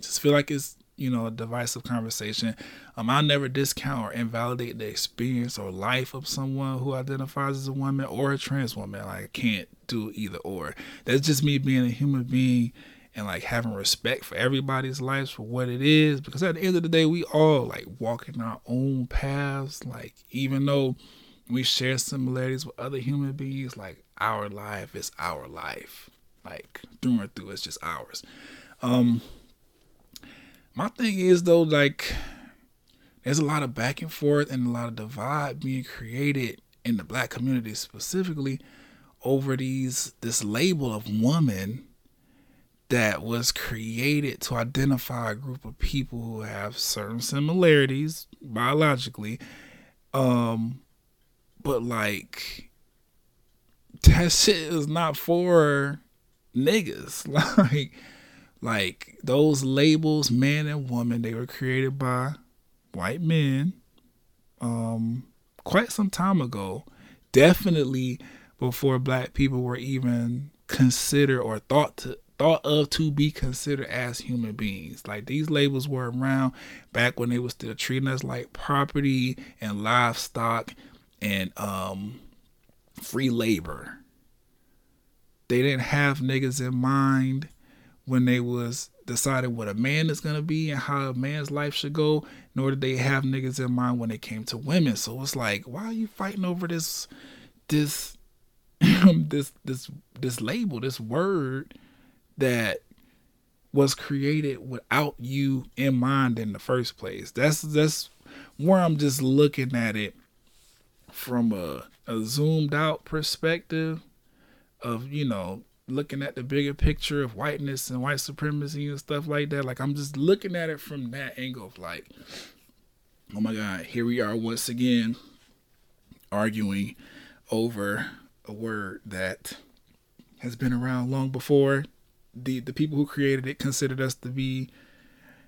just feel like it's you know a divisive conversation. Um, I'll never discount or invalidate the experience or life of someone who identifies as a woman or a trans woman. Like I can't do either or. That's just me being a human being and like having respect for everybody's lives for what it is. Because at the end of the day, we all like walking our own paths. Like even though we share similarities with other human beings, like our life is our life. Like through and through, it's just ours. Um, my thing is though, like there's a lot of back and forth and a lot of divide being created in the black community specifically over these this label of woman that was created to identify a group of people who have certain similarities biologically. Um but like that shit is not for niggas. Like like those labels man and woman they were created by white men um quite some time ago definitely before black people were even considered or thought to thought of to be considered as human beings. Like these labels were around back when they were still treating us like property and livestock and um free labor. They didn't have niggas in mind when they was decided what a man is gonna be and how a man's life should go, nor did they have niggas in mind when it came to women. So it's like, why are you fighting over this this this this this label, this word that was created without you in mind in the first place. That's that's where I'm just looking at it from a, a zoomed out perspective of, you know, looking at the bigger picture of whiteness and white supremacy and stuff like that. Like I'm just looking at it from that angle of like, oh my God, here we are once again arguing over a word that has been around long before the the people who created it considered us to be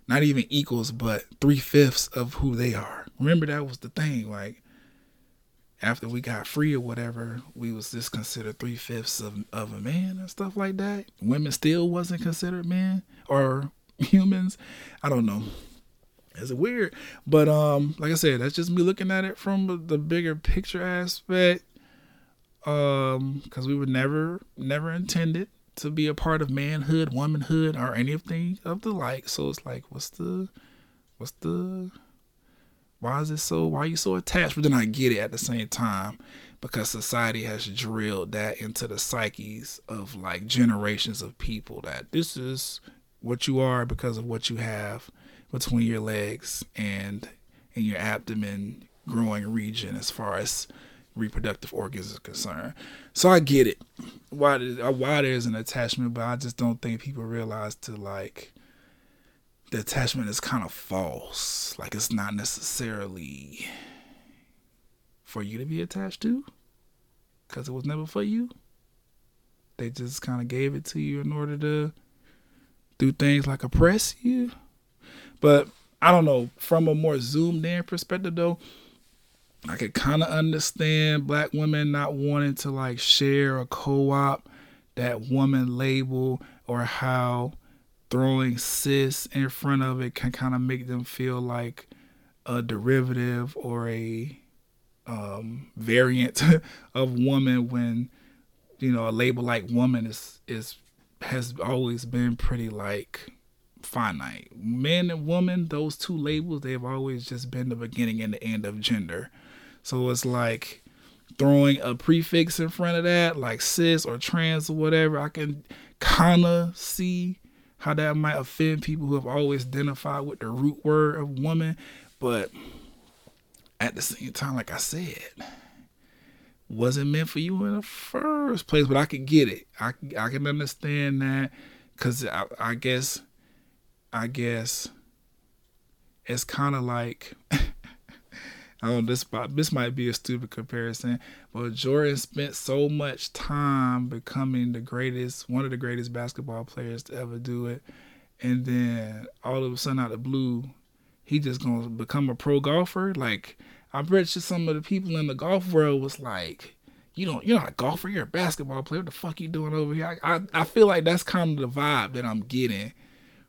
not even equals, but three fifths of who they are. Remember that was the thing. Like after we got free or whatever, we was just considered three fifths of of a man and stuff like that. Women still wasn't considered men or humans. I don't know. It's weird, but um, like I said, that's just me looking at it from the bigger picture aspect. Um, because we were never never intended to be a part of manhood, womanhood, or anything of the like. So it's like, what's the, what's the, why is it so, why are you so attached? But then I get it at the same time because society has drilled that into the psyches of like generations of people that this is what you are because of what you have between your legs and in your abdomen growing region as far as reproductive organs is concerned. So I get it. Why why there's an attachment, but I just don't think people realize to like the attachment is kind of false. Like it's not necessarily for you to be attached to because it was never for you. They just kind of gave it to you in order to do things like oppress you. But I don't know, from a more zoomed in perspective though, I could kind of understand black women not wanting to like share or co-op that woman label or how throwing cis in front of it can kind of make them feel like a derivative or a um, variant of woman when you know a label like woman is is has always been pretty like finite. Men and woman, those two labels, they've always just been the beginning and the end of gender. So it's like throwing a prefix in front of that, like cis or trans or whatever. I can kind of see how that might offend people who have always identified with the root word of woman. But at the same time, like I said, wasn't meant for you in the first place. But I can get it. I, I can understand that because I, I guess, I guess it's kind of like. I don't this this might be a stupid comparison, but Jordan spent so much time becoming the greatest, one of the greatest basketball players to ever do it, and then all of a sudden out of blue, he just gonna become a pro golfer. Like I bet you some of the people in the golf world was like, you don't you're not a golfer, you're a basketball player. What the fuck you doing over here? I I, I feel like that's kind of the vibe that I'm getting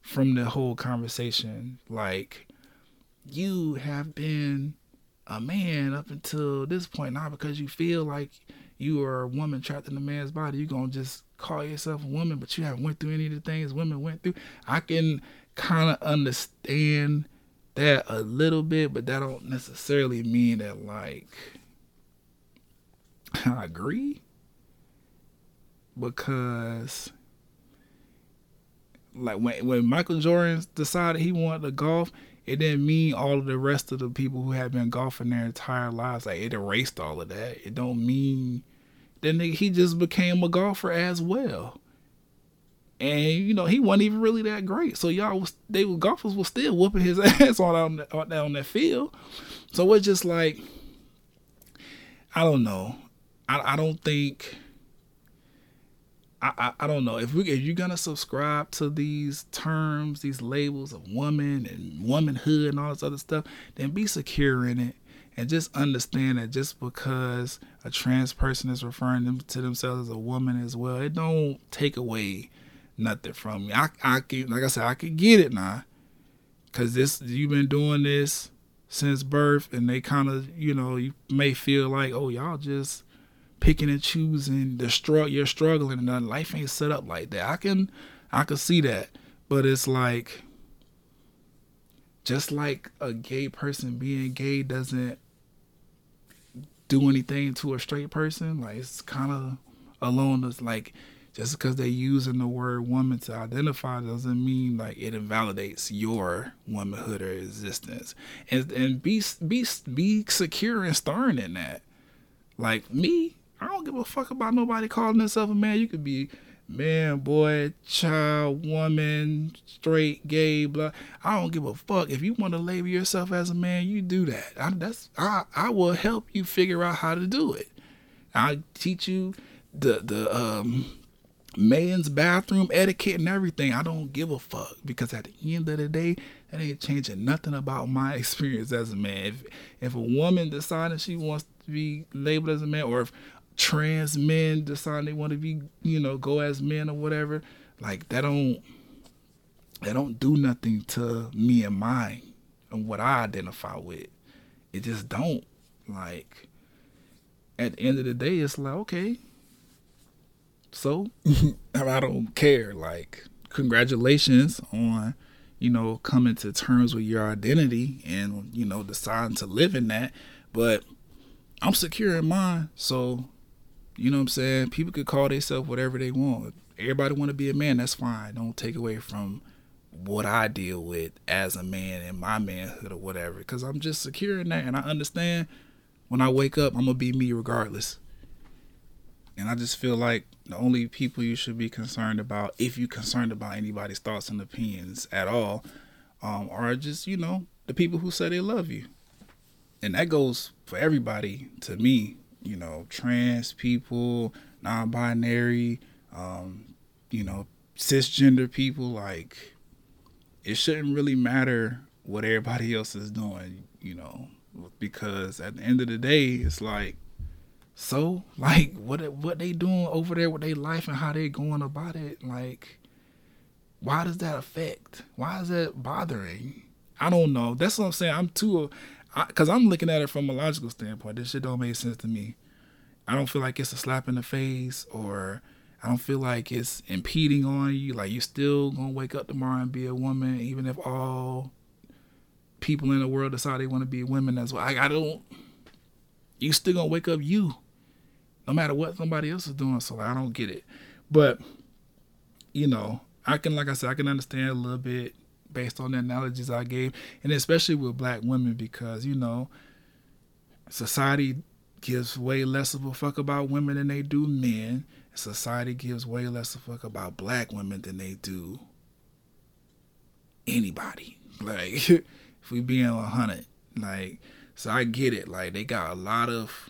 from the whole conversation. Like, you have been a man up until this point, not because you feel like you are a woman trapped in a man's body. You're gonna just call yourself a woman, but you haven't went through any of the things women went through. I can kind of understand that a little bit, but that don't necessarily mean that like I agree because like when when Michael Jordan decided he wanted to golf, it didn't mean all of the rest of the people who had been golfing their entire lives. Like it erased all of that. It don't mean then he just became a golfer as well. And you know he wasn't even really that great. So y'all was they were golfers was still whooping his ass on on, on, on that field. So it's just like I don't know. I I don't think I, I, I don't know if we if you're gonna subscribe to these terms, these labels of woman and womanhood and all this other stuff, then be secure in it and just understand that just because a trans person is referring them to themselves as a woman as well, it don't take away nothing from me. I I can like I said, I can get it now, cause this you've been doing this since birth, and they kind of you know you may feel like oh y'all just picking and choosing the struggle you're struggling and life ain't set up like that. I can I can see that. But it's like just like a gay person being gay doesn't do anything to a straight person, like it's kind of alone it's like just because they're using the word woman to identify doesn't mean like it invalidates your womanhood or existence and and be be be secure and stern in that like me I don't give a fuck about nobody calling themselves a man. You could be man, boy, child, woman, straight, gay, blah. I don't give a fuck. If you want to label yourself as a man, you do that. I, that's I I will help you figure out how to do it. I teach you the the um man's bathroom etiquette and everything. I don't give a fuck because at the end of the day, that ain't changing nothing about my experience as a man. If if a woman decided she wants to be labeled as a man, or if trans men decide they want to be, you know, go as men or whatever, like that don't that don't do nothing to me and mine and what I identify with. It just don't. Like at the end of the day, it's like, okay. So I don't care. Like, congratulations on, you know, coming to terms with your identity and, you know, deciding to live in that. But I'm secure in mine. So you know what I'm saying? People could call themselves whatever they want. Everybody want to be a man. That's fine. Don't take away from what I deal with as a man and my manhood or whatever. Because I'm just secure in that, and I understand when I wake up, I'm gonna be me regardless. And I just feel like the only people you should be concerned about, if you're concerned about anybody's thoughts and opinions at all, um, are just you know the people who say they love you, and that goes for everybody. To me, you know, trans people, non-binary, um, you know, cisgender people. Like, it shouldn't really matter what everybody else is doing, you know, because at the end of the day, it's like, so like what what they doing over there with their life and how they going about it, like, why does that affect? Why is that bothering? I don't know. That's what I'm saying. I'm too because I'm looking at it from a logical standpoint. This shit don't make sense to me. I don't feel like it's a slap in the face or I don't feel like it's impeding on you. Like you're still gonna wake up tomorrow and be a woman, even if all people in the world decide they want to be women as well. I, I don't. You still gonna wake up you, no matter what somebody else is doing. So like, I don't get it, but you know, I can like I said, I can understand a little bit based on the analogies I gave, and especially with black women because you know society gives way less of a fuck about women than they do men. Society gives way less of a fuck about black women than they do anybody. Like if we being a hundred, like so I get it. Like they got a lot of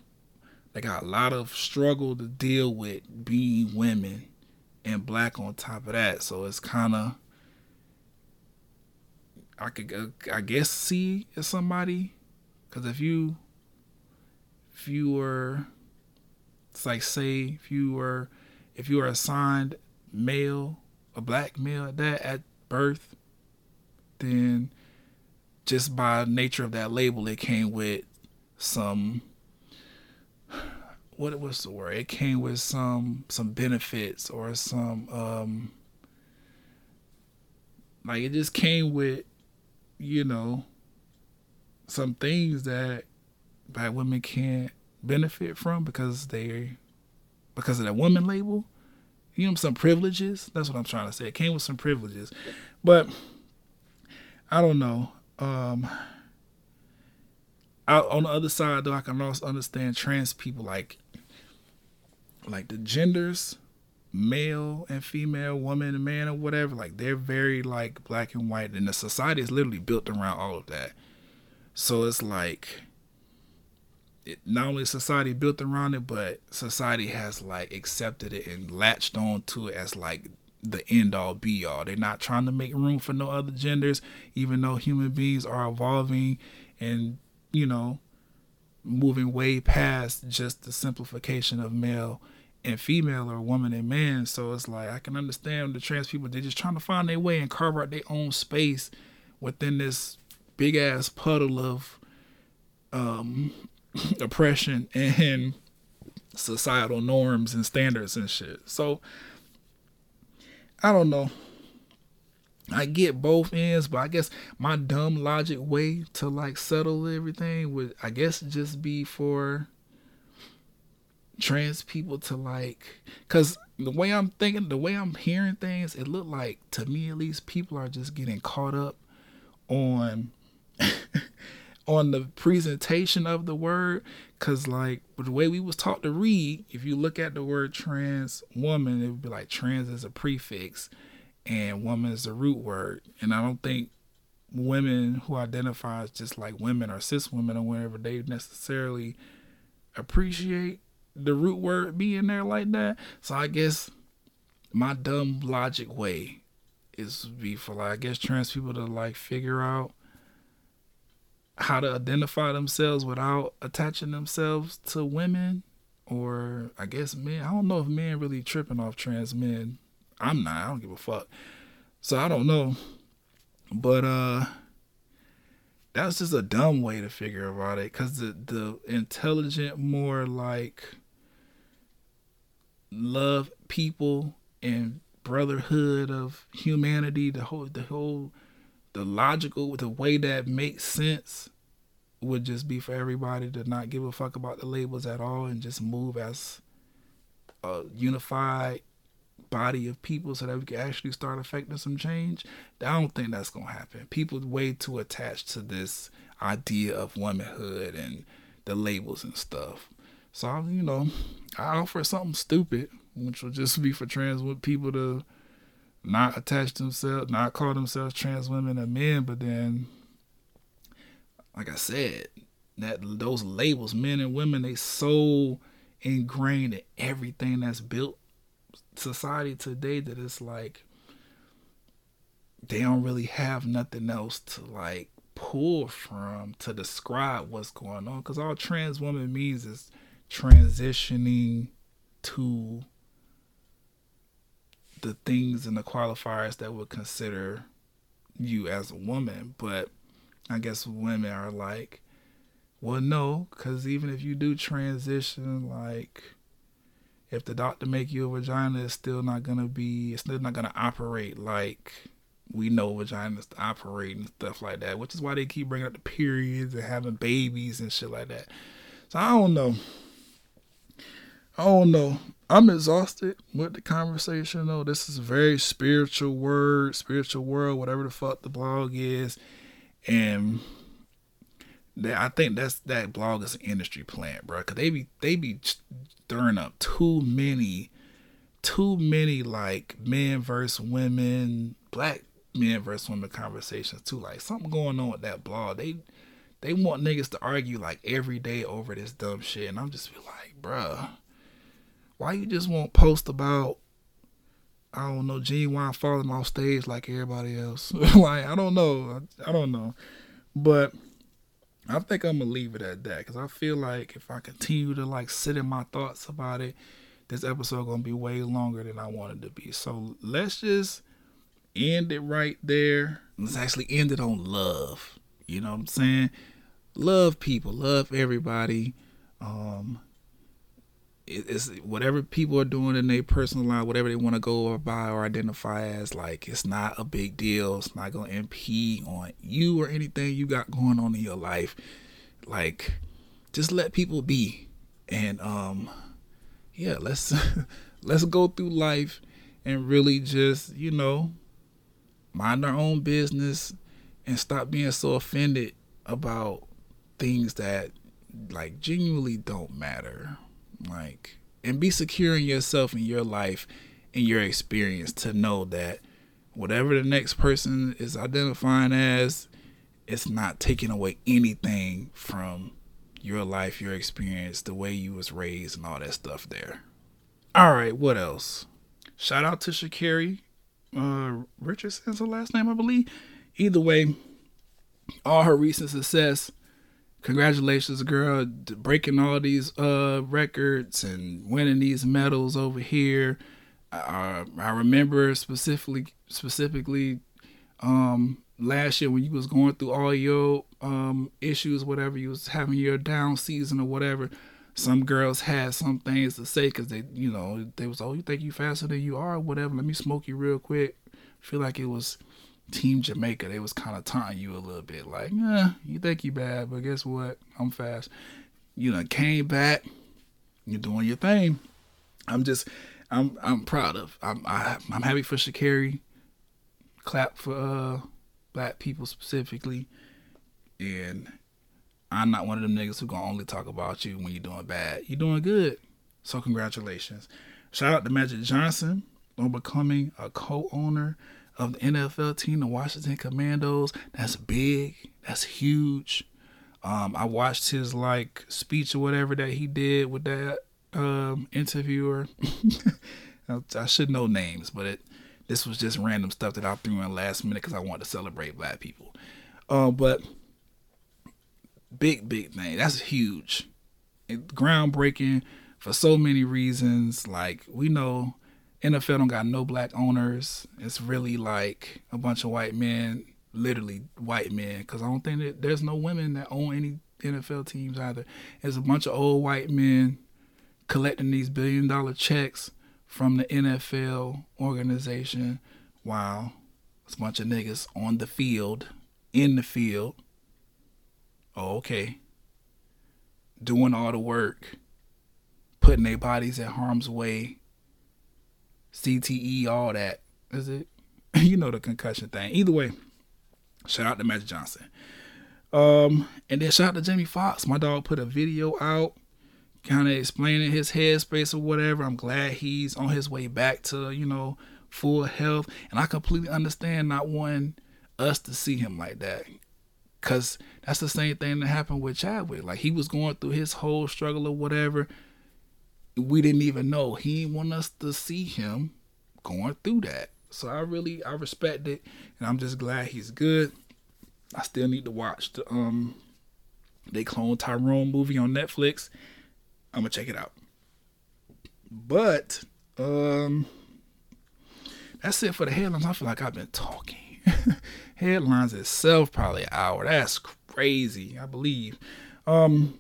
they got a lot of struggle to deal with being women and black on top of that. So it's kind of I could I guess see as somebody because if you if you were it's like say if you were if you were assigned male a black male at that at birth then just by nature of that label, it came with some what was the word? It came with some some benefits or some um like it just came with you know some things that black women can't benefit from because they because of that woman label. You know, some privileges. That's what I'm trying to say. It came with some privileges, but I don't know. Um, I, on the other side, though, I can also understand trans people like like the genders, male and female, woman and man, or whatever. Like they're very like black and white, and the society is literally built around all of that. So it's like it, not only society built around it, but society has like accepted it and latched on to it as like the end all be all. They're not trying to make room for no other genders, even though human beings are evolving and, you know, moving way past just the simplification of male and female or woman and man. So it's like I can understand the trans people, they're just trying to find their way and carve out their own space within this big ass puddle of um oppression and societal norms and standards and shit. So I don't know. I get both ends, but I guess my dumb logic way to like settle everything would I guess just be for trans people to like cuz the way I'm thinking, the way I'm hearing things, it looked like to me at least people are just getting caught up on on the presentation of the word. Because like the way we was taught to read if you look at the word trans woman it would be like trans is a prefix and woman is the root word. And i don't think women who identify as just like women or cis women or whatever they necessarily appreciate the root word being there like that so i guess my dumb logic way is be for like i guess trans people to like figure out how to identify themselves without attaching themselves to women or I guess men. I don't know if men really tripping off trans men. I'm not. I don't give a fuck. So I don't know. But uh that's just a dumb way to figure about it cuz the the intelligent more like love people and brotherhood of humanity the whole the whole the logical the way that makes sense would just be for everybody to not give a fuck about the labels at all and just move as a unified body of people so that we can actually start affecting some change. I don't think that's gonna happen. People way too attached to this idea of womanhood and the labels and stuff. So you know, I offer something stupid, which will just be for trans people to not attach themselves, not call themselves trans women and men, but then, like I said, that those labels, men and women, they so ingrained in everything that's built society today that it's like they don't really have nothing else to like pull from to describe what's going on because all trans woman means is transitioning to the things and the qualifiers that would consider you as a woman. But I guess women are like, well, no, because even if you do transition, like, if the doctor make you a vagina, it's still not gonna be, it's still not gonna operate like we know vaginas operate and stuff like that. Which is why they keep bringing up the periods and having babies and shit like that. So I don't know. I don't know. I'm exhausted with the conversation though. This is a very spiritual word, spiritual world, whatever the fuck the blog is. And that I think that's that blog is an industry plant, bro. Cause they be they be stirring up too many, too many like men versus women, black men versus women conversations too. Like something going on with that blog. They they want niggas to argue like every day over this dumb shit, and I'm just like, bruh why you just won't post about I don't know Ginuwine falling off stage like everybody else? like I don't know, I, I, don't know, but I think I'm gonna leave it at that because I feel like if I continue to like sit in my thoughts about it, this episode gonna be way longer than I wanted to be. So let's just end it right there. Let's actually end it on love. You know what I'm saying? Love people, love everybody. Um, it's whatever people are doing in their personal life, whatever they want to go by or identify as, like it's not a big deal. It's not gonna impede on you or anything you got going on in your life. Like, just let people be, and um, yeah, let's let's go through life and really just you know mind our own business and stop being so offended about things that like genuinely don't matter like and be secure in yourself and your life and your experience to know that whatever the next person is identifying as it's not taking away anything from your life your experience the way you was raised and all that stuff there. All right what else? Shout out to sha'carri uh richardson's her last name i believe. Either way all her recent success congratulations girl breaking all these uh records and winning these medals over here. Uh, i remember specifically specifically um last year when you was going through all your um issues whatever you was having your down season or whatever some girls had some things to say because they you know they was oh you think you faster than you are whatever let me smoke you real quick. Feel like it was Team Jamaica, they was kind of taunting you a little bit, like, you think you bad, but guess what? I'm fast. You know, came back. You're doing your thing. I'm just, I'm, I'm proud of. I'm, I, am i am happy for Sha'carri. Clap for uh, black people specifically, and I'm not one of them niggas who gonna only talk about you when you're doing bad. You're doing good, so congratulations. Shout out to Magic Johnson on becoming a co-owner of the NFL team, the Washington Commanders. That's big. That's huge. Um, I watched his like speech or whatever that he did with that um, interviewer. I should know names, but it this was just random stuff that I threw in last minute because I wanted to celebrate black people. Uh, but big, big thing. That's huge. It, groundbreaking for so many reasons. Like we know NFL don't got no black owners. It's really like a bunch of white men, literally white men, because I don't think that there's no women that own any NFL teams either. It's a bunch of old white men collecting these billion dollar checks from the NFL organization while it's a bunch of niggas on the field, in the field. Oh, okay. Doing all the work, putting their bodies at harm's way CTE, all that. Is it? you know the concussion thing. Either way, shout out to Magic Johnson. Um, and then shout out to Jamie Foxx. My dog put a video out, kind of explaining his headspace or whatever. I'm glad he's on his way back to you know full health, and I completely understand not wanting us to see him like that. Cause that's the same thing that happened with Chadwick. Like he was going through his whole struggle or whatever we didn't even know. He want us to see him going through that. So I really I respect it and I'm just glad he's good. I still need to watch the um they clone Tyrone movie on Netflix. I'm gonna check it out. But um that's it for the headlines. I feel like I've been talking. headlines itself probably an hour. That's crazy, I believe. Um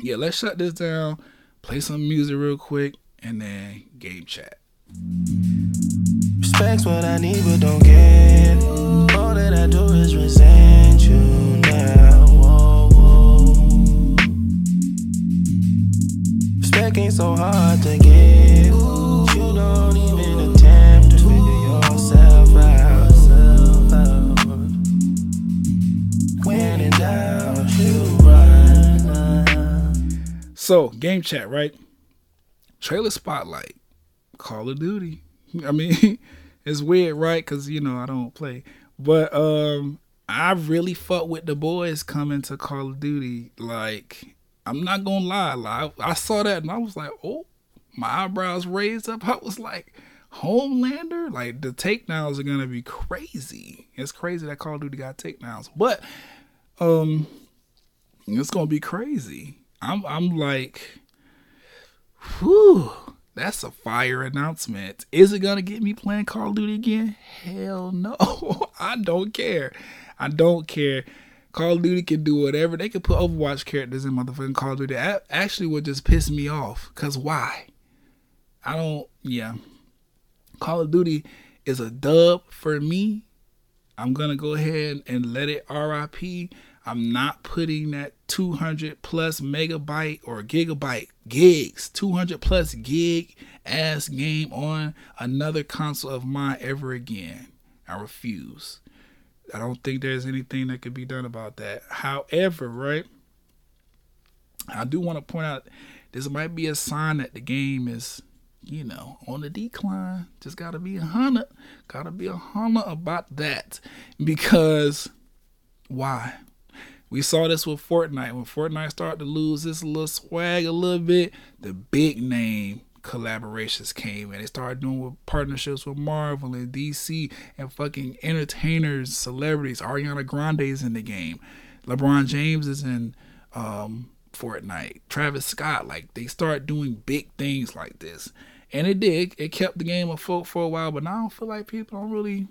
yeah, let's shut this down play some music real quick, and then game chat. Respect's what I need, but don't get. All that I do is resent you now. Whoa, whoa. Respect ain't so hard to get. So, game chat, right? Trailer spotlight, Call of Duty. I mean, it's weird, right? Because you know I don't play, but um, I really fuck with the boys coming to Call of Duty. Like, I'm not gonna lie, like I saw that and I was like, oh, my eyebrows raised up. I was like, Homelander, like the takedowns are gonna be crazy. It's crazy that Call of Duty got takedowns, but um, it's gonna be crazy. I'm I'm like, whew. That's a fire announcement. Is it gonna get me playing Call of Duty again? Hell no. I don't care. I don't care. Call of Duty can do whatever. They can put Overwatch characters in motherfucking Call of Duty. That actually would just piss me off. Cause why? I don't. Yeah. Call of Duty is a dub for me. I'm gonna go ahead and let it RIP. I'm not putting that 200 plus megabyte or gigabyte gigs, 200 plus gig ass game on another console of mine ever again. I refuse. I don't think there's anything that could be done about that. However, right, I do want to point out this might be a sign that the game is, you know, on the decline. Just gotta be a hundred. Gotta be a hundred about that. Because why? We saw this with Fortnite. When Fortnite started to lose this little swag a little bit, the big name collaborations came and they started doing with partnerships with Marvel and DC and fucking entertainers, celebrities. Ariana Grande is in the game. LeBron James is in um, Fortnite. Travis Scott, like they start doing big things like this. And it did. It kept the game afloat for a while, but now I don't feel like people don't really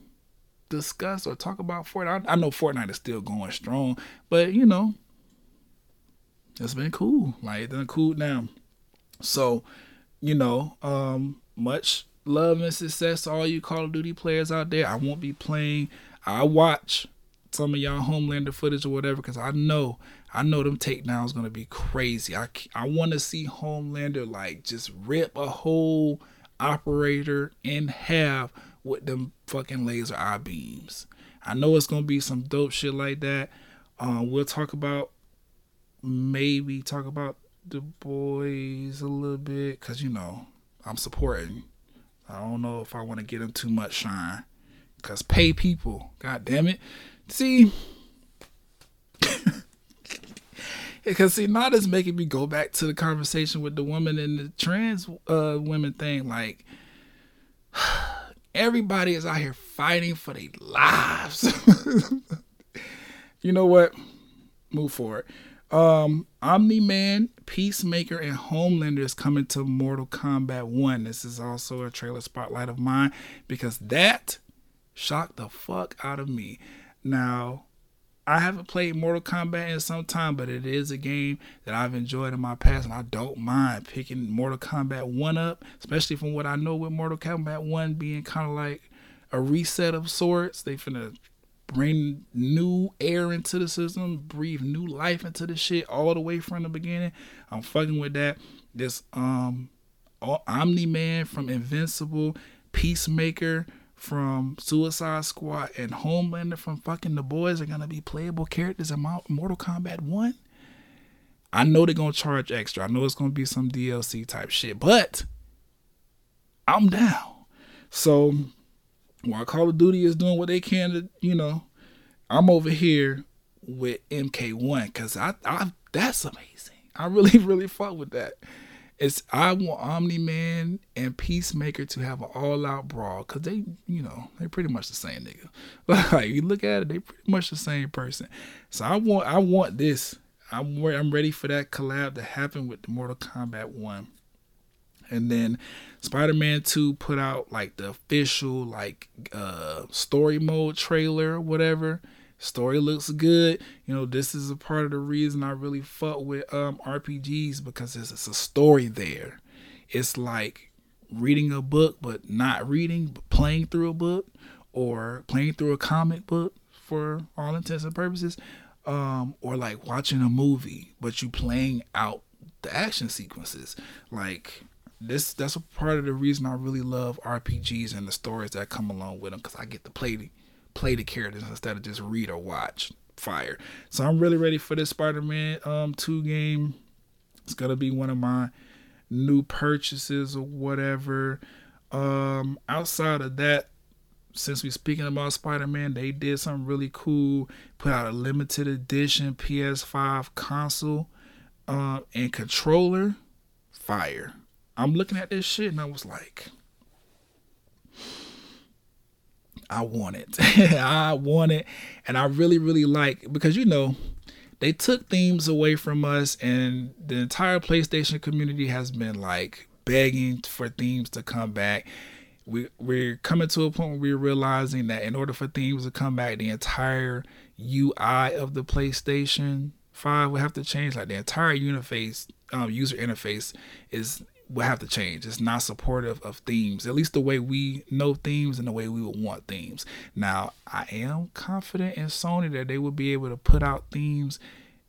discuss or talk about Fortnite. I, I know Fortnite is still going strong, but you know, it's been cool. Like it's been cool now. So, you know, um, much love and success to all you Call of Duty players out there. I won't be playing. I watch some of y'all Homelander footage or whatever because I know, I know them takedowns gonna be crazy. I I want to see Homelander like just rip a whole operator in half with them fucking laser eye beams. I know it's gonna be some dope shit like that. Um, we'll talk about maybe talk about the boys a little bit because you know I'm supporting. I don't know if I want to get them too much shine because pay people. God damn it. See, because see, now that's making me go back to the conversation with the woman and the trans uh, women thing. Like, everybody is out here fighting for their lives. you know what? Move forward. Um, Omni Man, Peacemaker, and Homelander is coming to Mortal Kombat 1. This is also a trailer spotlight of mine because that shocked the fuck out of me. Now, I haven't played Mortal Kombat in some time, but it is a game that I've enjoyed in my past, and I don't mind picking Mortal Kombat 1 up, especially from what I know with Mortal Kombat 1 being kind of like a reset of sorts. They finna bring new air into the system, breathe new life into the shit all the way from the beginning. I'm fucking with that. This um Omni Man from Invincible, Peacemaker, from Suicide Squad and Homelander from fucking The Boys are gonna be playable characters in Mortal Kombat 1. I know they're gonna charge extra. I know it's gonna be some DLC type shit, but I'm down. So while Call of Duty is doing what they can to, you know, I'm over here with MK1 because I, I that's amazing. I really, really fuck with that. It's I want Omni Man and Peacemaker to have an all out brawl because they, you know, they're pretty much the same nigga. Like you look at it, they pretty much the same person. So I want I want this. I'm I'm ready for that collab to happen with the Mortal Kombat one. And then Spider-Man 2 put out like the official like uh story mode trailer or whatever. Story looks good. You know, this is a part of the reason I really fuck with um, RPGs because it's, it's a story there. It's like reading a book, but not reading, but playing through a book or playing through a comic book for all intents and purposes. Um, or like watching a movie, but you playing out the action sequences. Like this, that's a part of the reason I really love RPGs and the stories that come along with them because I get to play play the characters instead of just read or watch. Fire. So I'm really ready for this Spider-Man um 2 game. It's gonna be one of my new purchases or whatever. Um outside of that, since we're speaking about Spider-Man, they did something really cool. Put out a limited edition PS5 console uh, and controller. Fire. I'm looking at this shit and I was like, I want it. I want it. And I really, really like because you know, they took themes away from us and the entire PlayStation community has been like begging for themes to come back. We we're coming to a point where we're realizing that in order for themes to come back, the entire UI of the PlayStation 5 will have to change. Like the entire interface, um, user interface is will have to change. It's not supportive of themes, at least the way we know themes and the way we would want themes. Now, I am confident in Sony that they will be able to put out themes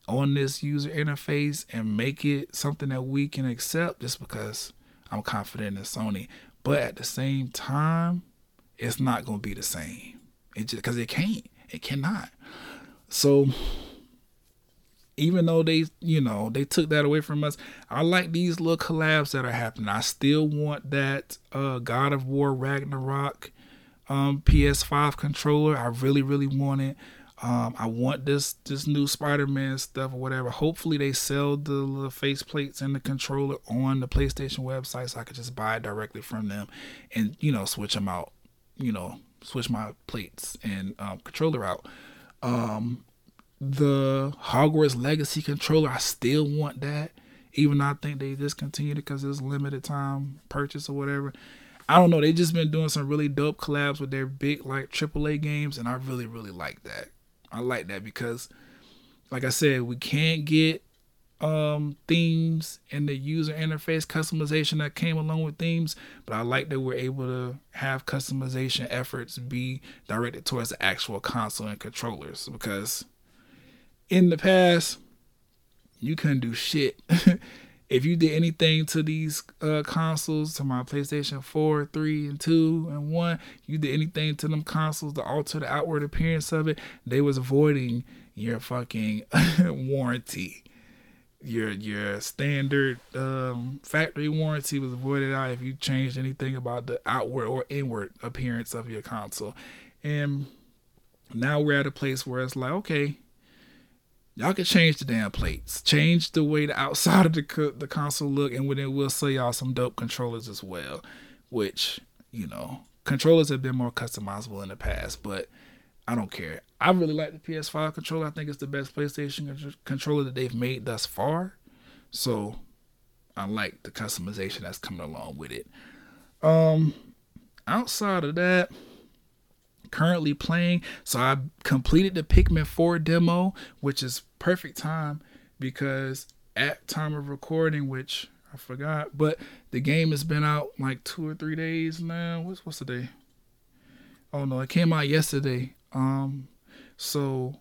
on this user interface and make it something that we can accept just because I'm confident in Sony. But at the same time, it's not going to be the same. It just because it can't. It cannot. So even though they, you know, they took that away from us, I like these little collabs that are happening. I still want that uh, God of War Ragnarok um, PS5 controller. I really, really want it. Um, I want this this new Spider-Man stuff or whatever. Hopefully they sell the, the face plates and the controller on the PlayStation website so I could just buy it directly from them and you know switch them out. You know, switch my plates and um, controller out. Um, the Hogwarts Legacy controller, I still want that. Even though I think they discontinued it because it's limited time purchase or whatever. I don't know. They just been doing some really dope collabs with their big like AAA games, and I really really like that. I like that because, like I said, we can't get um themes and the user interface customization that came along with themes but i like that we're able to have customization efforts be directed towards the actual console and controllers because in the past you couldn't do shit if you did anything to these uh, consoles, to my PlayStation 4, 3, and 2, and 1, you did anything to them consoles to alter the outward appearance of it, they was avoiding your fucking warranty. Your your standard um, factory warranty was avoided out if you changed anything about the outward or inward appearance of your console. And now we're at a place where it's like, okay, Y'all can change the damn plates, change the way the outside of the the console look, and then we'll sell y'all some dope controllers as well. Which you know, controllers have been more customizable in the past, but I don't care. I really like the PS5 controller. I think it's the best PlayStation controller that they've made thus far. So I like the customization that's coming along with it. Um, outside of that currently playing. So I completed the Pikmin 4 demo, which is perfect time because at time of recording, which I forgot, but the game has been out like two or three days now. What's what's the day? Oh no, it came out yesterday. Um, so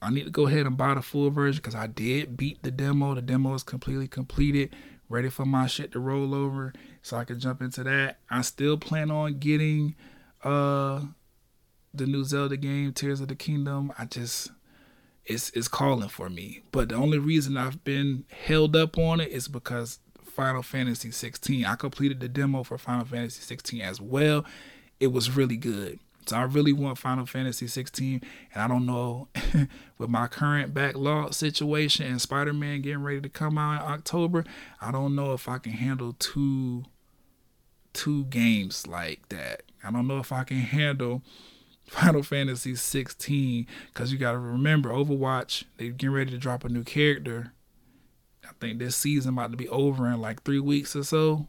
I need to go ahead and buy the full version because I did beat the demo. The demo is completely completed, ready for my shit to roll over, so I can jump into that. I still plan on getting uh the new Zelda game, Tears of the Kingdom, I just it's it's calling for me. But the only reason I've been held up on it is because Final Fantasy 16. I completed the demo for Final Fantasy 16 as well. It was really good. So I really want Final Fantasy 16, and I don't know with my current backlog situation and Spider-Man getting ready to come out in October. I don't know if I can handle two two games like that. I don't know if I can handle Final Fantasy 16 because you got to remember Overwatch, they're getting ready to drop a new character. I think this season about to be over in like three weeks or so,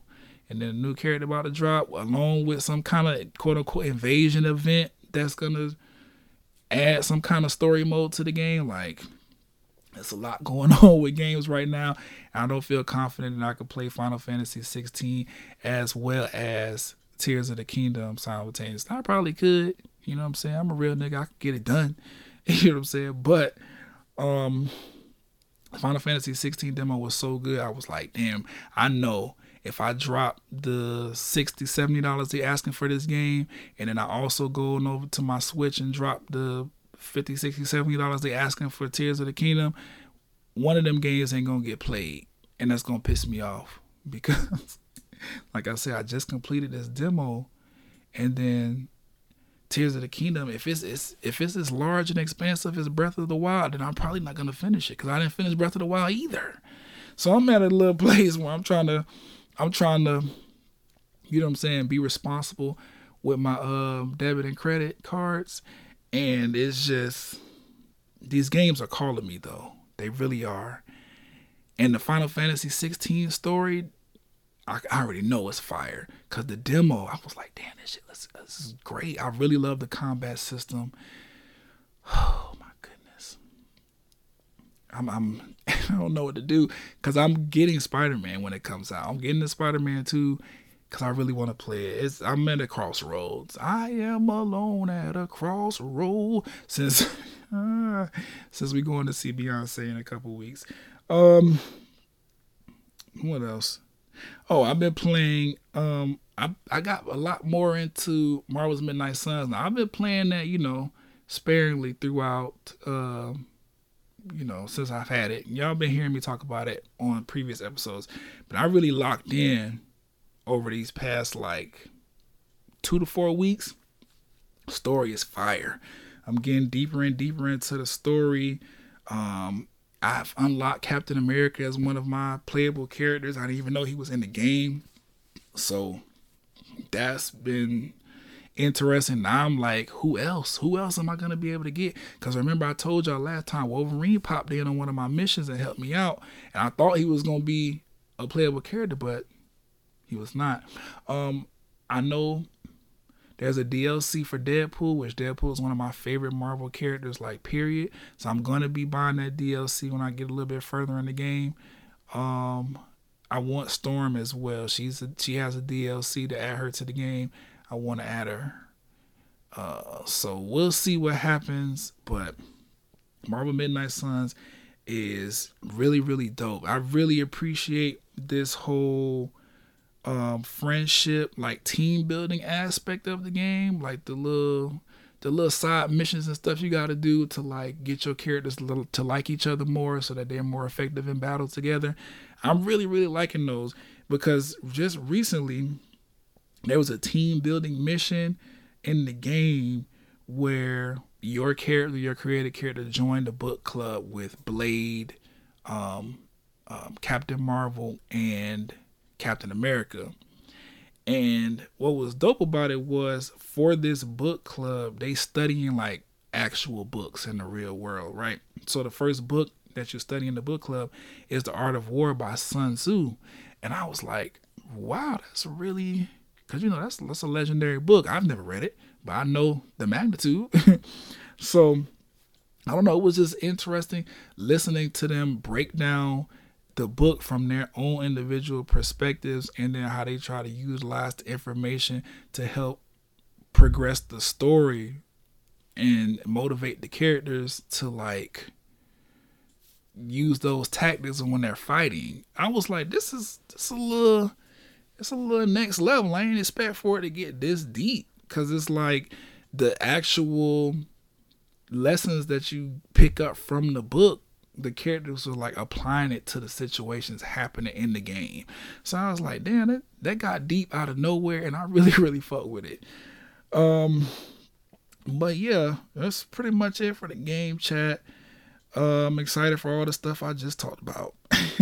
and then a new character about to drop along with some kind of quote unquote invasion event that's gonna add some kind of story mode to the game. Like there's a lot going on with games right now. I don't feel confident that I could play Final Fantasy 16 as well as Tears of the Kingdom simultaneously. I probably could, you know what I'm saying? I'm a real nigga. I can get it done. You know what I'm saying? But um Final Fantasy 16 demo was so good. I was like, damn, I know if I drop the 60 70 dollars they asking for this game and then I also go over to my Switch and drop the 50 60 70 dollars they asking for Tears of the Kingdom, one of them games ain't going to get played and that's going to piss me off because like I said I just completed this demo and then Tears of the Kingdom, if it's, it's if it's as large and expansive as Breath of the Wild, then I'm probably not gonna finish it because I didn't finish Breath of the Wild either. So I'm at a little place where I'm trying to, I'm trying to, you know what I'm saying, be responsible with my uh, debit and credit cards, and it's just these games are calling me though. They really are. And the Final Fantasy 16 story, I, I already know it's fire. Cause the demo, I was like, damn, this shit, this, this is great. I really love the combat system. Oh my goodness. I'm, I'm I don't know what to do because I'm getting Spider Man when it comes out. I'm getting the Spider Man 2 because I really want to play it. It's, I'm at a crossroads. I am alone at a crossroad since uh, since we going to see Beyonce in a couple weeks. Um, what else? Oh, I've been playing. Um, I I got a lot more into Marvel's Midnight Suns. Now I've been playing that, you know, sparingly throughout. Um, you know, since I've had it. Y'all been hearing me talk about it on previous episodes, but I really locked in over these past like two to four weeks. Story is fire. I'm getting deeper and deeper into the story. Um, I've unlocked Captain America as one of my playable characters. I didn't even know he was in the game. So that's been interesting. Now I'm like, who else? Who else am I gonna be able to get? Because remember, I told y'all last time Wolverine popped in on one of my missions and helped me out, and I thought he was gonna be a playable character, but he was not. Um, I know there's a DLC for Deadpool, which Deadpool is one of my favorite Marvel characters, like period. So I'm gonna be buying that DLC when I get a little bit further in the game. Um, I want Storm as well. She's a, she has a DLC to add her to the game. I want to add her. Uh, so we'll see what happens. But Marvel Midnight Suns is really, really dope. I really appreciate this whole um, friendship, like team building aspect of the game, like the little the little side missions and stuff you got to do to like get your characters to, to like each other more so that they're more effective in battle together. I'm really really liking those because just recently there was a team building mission in the game where your character, your created character, joined a book club with Blade, um, um, Captain Marvel, and Captain America. And what was dope about it was for this book club, they studying like actual books in the real world, right? So the first book that you study in the book club is The Art of War by Sun Tzu. And I was like, wow, that's really because you know that's that's a legendary book. I've never read it, but I know the magnitude. so I don't know. It was just interesting listening to them break down the book from their own individual perspectives and then how they try to utilize the information to help progress the story and motivate the characters to like use those tactics when they're fighting. I was like, this is this a little it's a little next level. I ain't expect for it to get this deep because it's like the actual lessons that you pick up from the book the characters were like applying it to the situations happening in the game. So I was like, damn, that, that got deep out of nowhere and I really, really fuck with it. Um but yeah, that's pretty much it for the game chat. Uh, I'm excited for all the stuff I just talked about.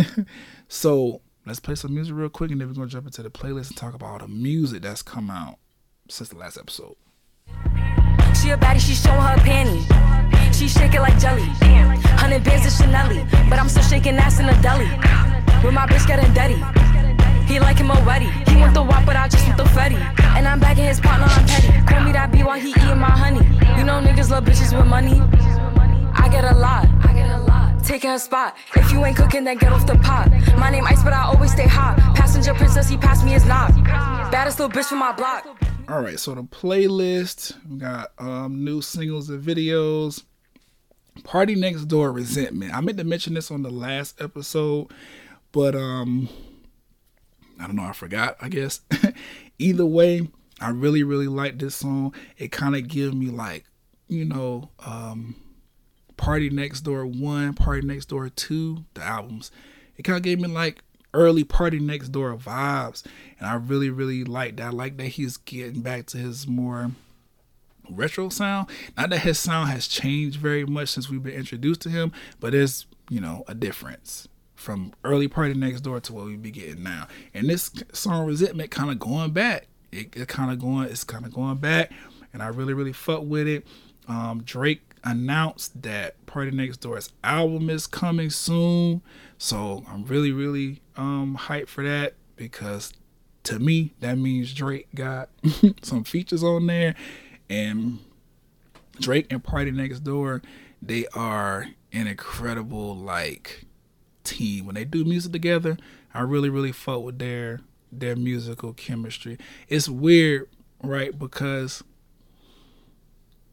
so let's play some music real quick and then we're gonna jump into the playlist and talk about all the music that's come out since the last episode. She a baddie, she showing her panties. She shake it like jelly. Hundred bands of Chanel, but I'm still shaking ass in a deli. With my bitch getting dirty. He like him already. He want the wop, but I just want the fetty. And I'm bagging his partner, I'm petty. Call me that B while he eating my honey. You know niggas love bitches with money. I get a lot. I get a lot. Taking a spot. If you ain't cooking, then get off the pot. My name Ice, but I always stay hot. Passenger princess, he passed me his knock. Baddest little bitch from my block. All right, so the playlist we got um, new singles and videos. Party Next Door Resentment. I meant to mention this on the last episode, but um I don't know, I forgot, I guess. Either way, I really, really like this song. It kind of gives me like, you know, um Party Next Door 1, Party Next Door 2, the albums. It kind of gave me like early Party Next Door vibes. And I really, really like that. I like that he's getting back to his more retro sound. Not that his sound has changed very much since we've been introduced to him, but there's, you know, a difference from early Party Next Door to what we be getting now. And this song Resentment kind of going back. It, it kind of going, it's kind of going back. And I really, really fuck with it. Um, Drake announced that Party Next Door's album is coming soon. So I'm really, really um hyped for that. because to me that means Drake got some features on there and Drake and Party Next Door they are an incredible like team when they do music together. I really really fuck with their their musical chemistry. It's weird, right? Because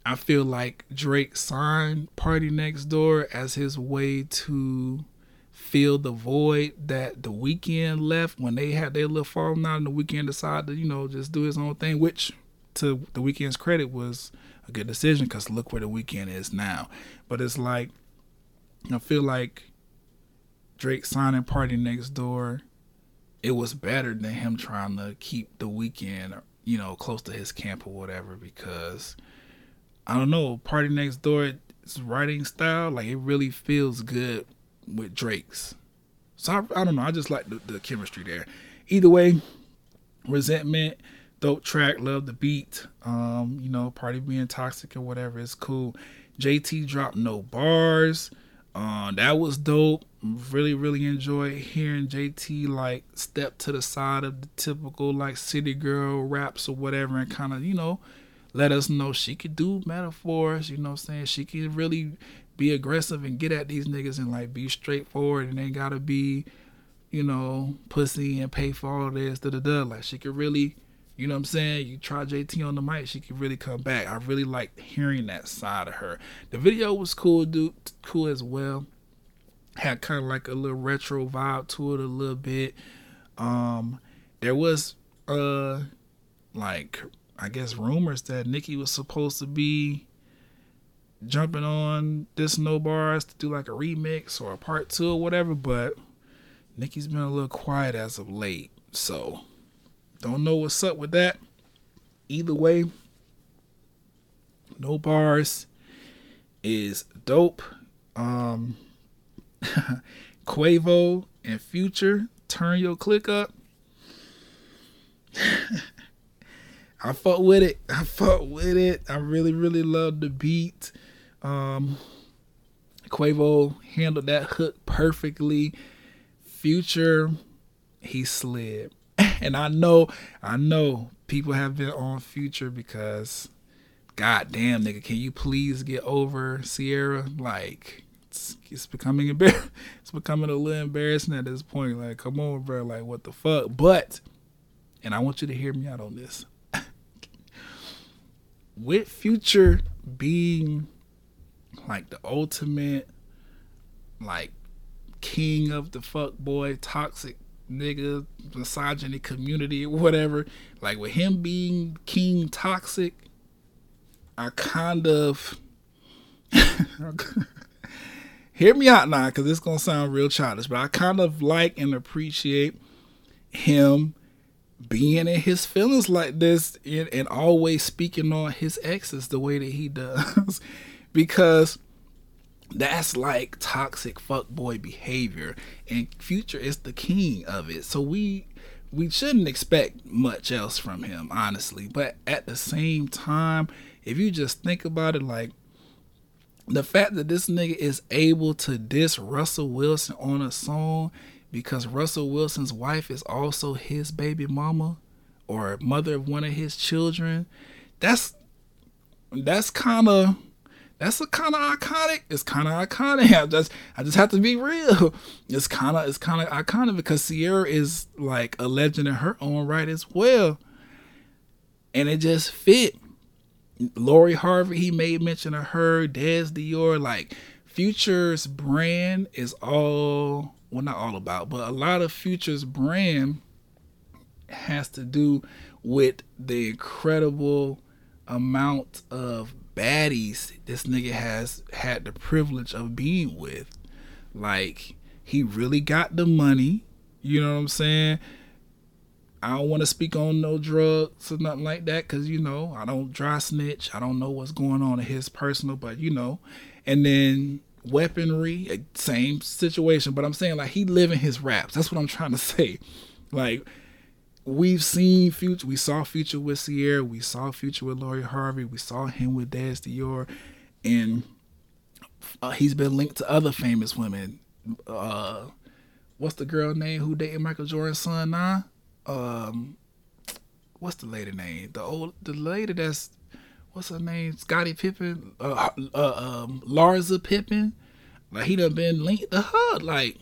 I feel like Drake signed Party Next Door as his way to fill the void that the Weeknd left when they had their little falling out and the Weeknd decided to, you know, just do his own thing, which to the Weeknd's credit was a good decision because look where the Weeknd is now. But it's like I feel like Drake signing Party Next Door, it was better than him trying to keep the Weeknd, you know, close to his camp or whatever because I don't know, Party Next door, Door's writing style, like it really feels good with Drake's. So I, I don't know, I just like the, the chemistry there. Either way, resentment, dope track, love the beat. Um, you know, party being toxic or whatever, it's cool. JT dropped no bars. Uh, that was dope. Really, really enjoyed hearing JT like step to the side of the typical like city girl raps or whatever and kind of, you know, let us know she could do metaphors, you know I'm saying? She could really be aggressive and get at these niggas and like be straightforward and ain't gotta be, you know, pussy and pay for all this, da da da. Like she could really, you know what I'm saying? You try JT on the mic, she could really come back. I really liked hearing that side of her. The video was cool, dude, cool as well. Had kind of like a little retro vibe to it a little bit. Um, there was uh like I guess rumors that Nicki was supposed to be jumping on this No Bars to do like a remix or a part two or whatever, but Nicki's been a little quiet as of late. So don't know what's up with that. Either way, No Bars is dope. Um Quavo and Future, turn your click up. I fuck with it. I fuck with it. I really, really love the beat. Um, Quavo handled that hook perfectly. Future, he slid. And I know, I know people have been on Future because, god damn, nigga, can you please get over Ciara? Like, it's, it's becoming embar- It's becoming a little embarrassing at this point. Like, come on, bro. Like, what the fuck? But, and I want you to hear me out on this with Future being like the ultimate, like king of the fuck boy, toxic nigga, misogyny community, whatever. Like with him being king toxic, I kind of hear me out now because it's gonna sound real childish, but I kind of like and appreciate him being in his feelings like this and, and always speaking on his exes the way that he does because that's like toxic fuckboy behavior and future is the king of it so we we shouldn't expect much else from him honestly but at the same time if you just think about it like the fact that this nigga is able to diss Russell Wilson on a song because Russell Wilson's wife is also his baby mama or mother of one of his children. That's that's kind of that's kind of iconic. It's kind of iconic. I just I just have to be real. It's kind of it's kind of iconic because Ciara is like a legend in her own right as well, and it just fit. Lori Harvey, he made mention of her. Dess Dior, like Future's brand is all well, not all about, but a lot of Future's brand has to do with the incredible amount of baddies this nigga has had the privilege of being with. Like, he really got the money. You know what I'm saying? I don't want to speak on no drugs or nothing like that because, you know, I don't dry snitch. I don't know what's going on in his personal, but, you know. And then weaponry, eh, same situation. But I'm saying like he living his raps. That's what I'm trying to say. Like we've seen Future, we saw Future with Ciara, we saw Future with Lori Harvey, we saw him with Dess Dior, and uh, he's been linked to other famous women. Uh, what's the girl name who dated Michael Jordan's son now? um, what's the lady name? The old the lady that's what's her name? Scottie Pippen, uh, uh um, Larsa Pippen. Like he done been linked to her. Like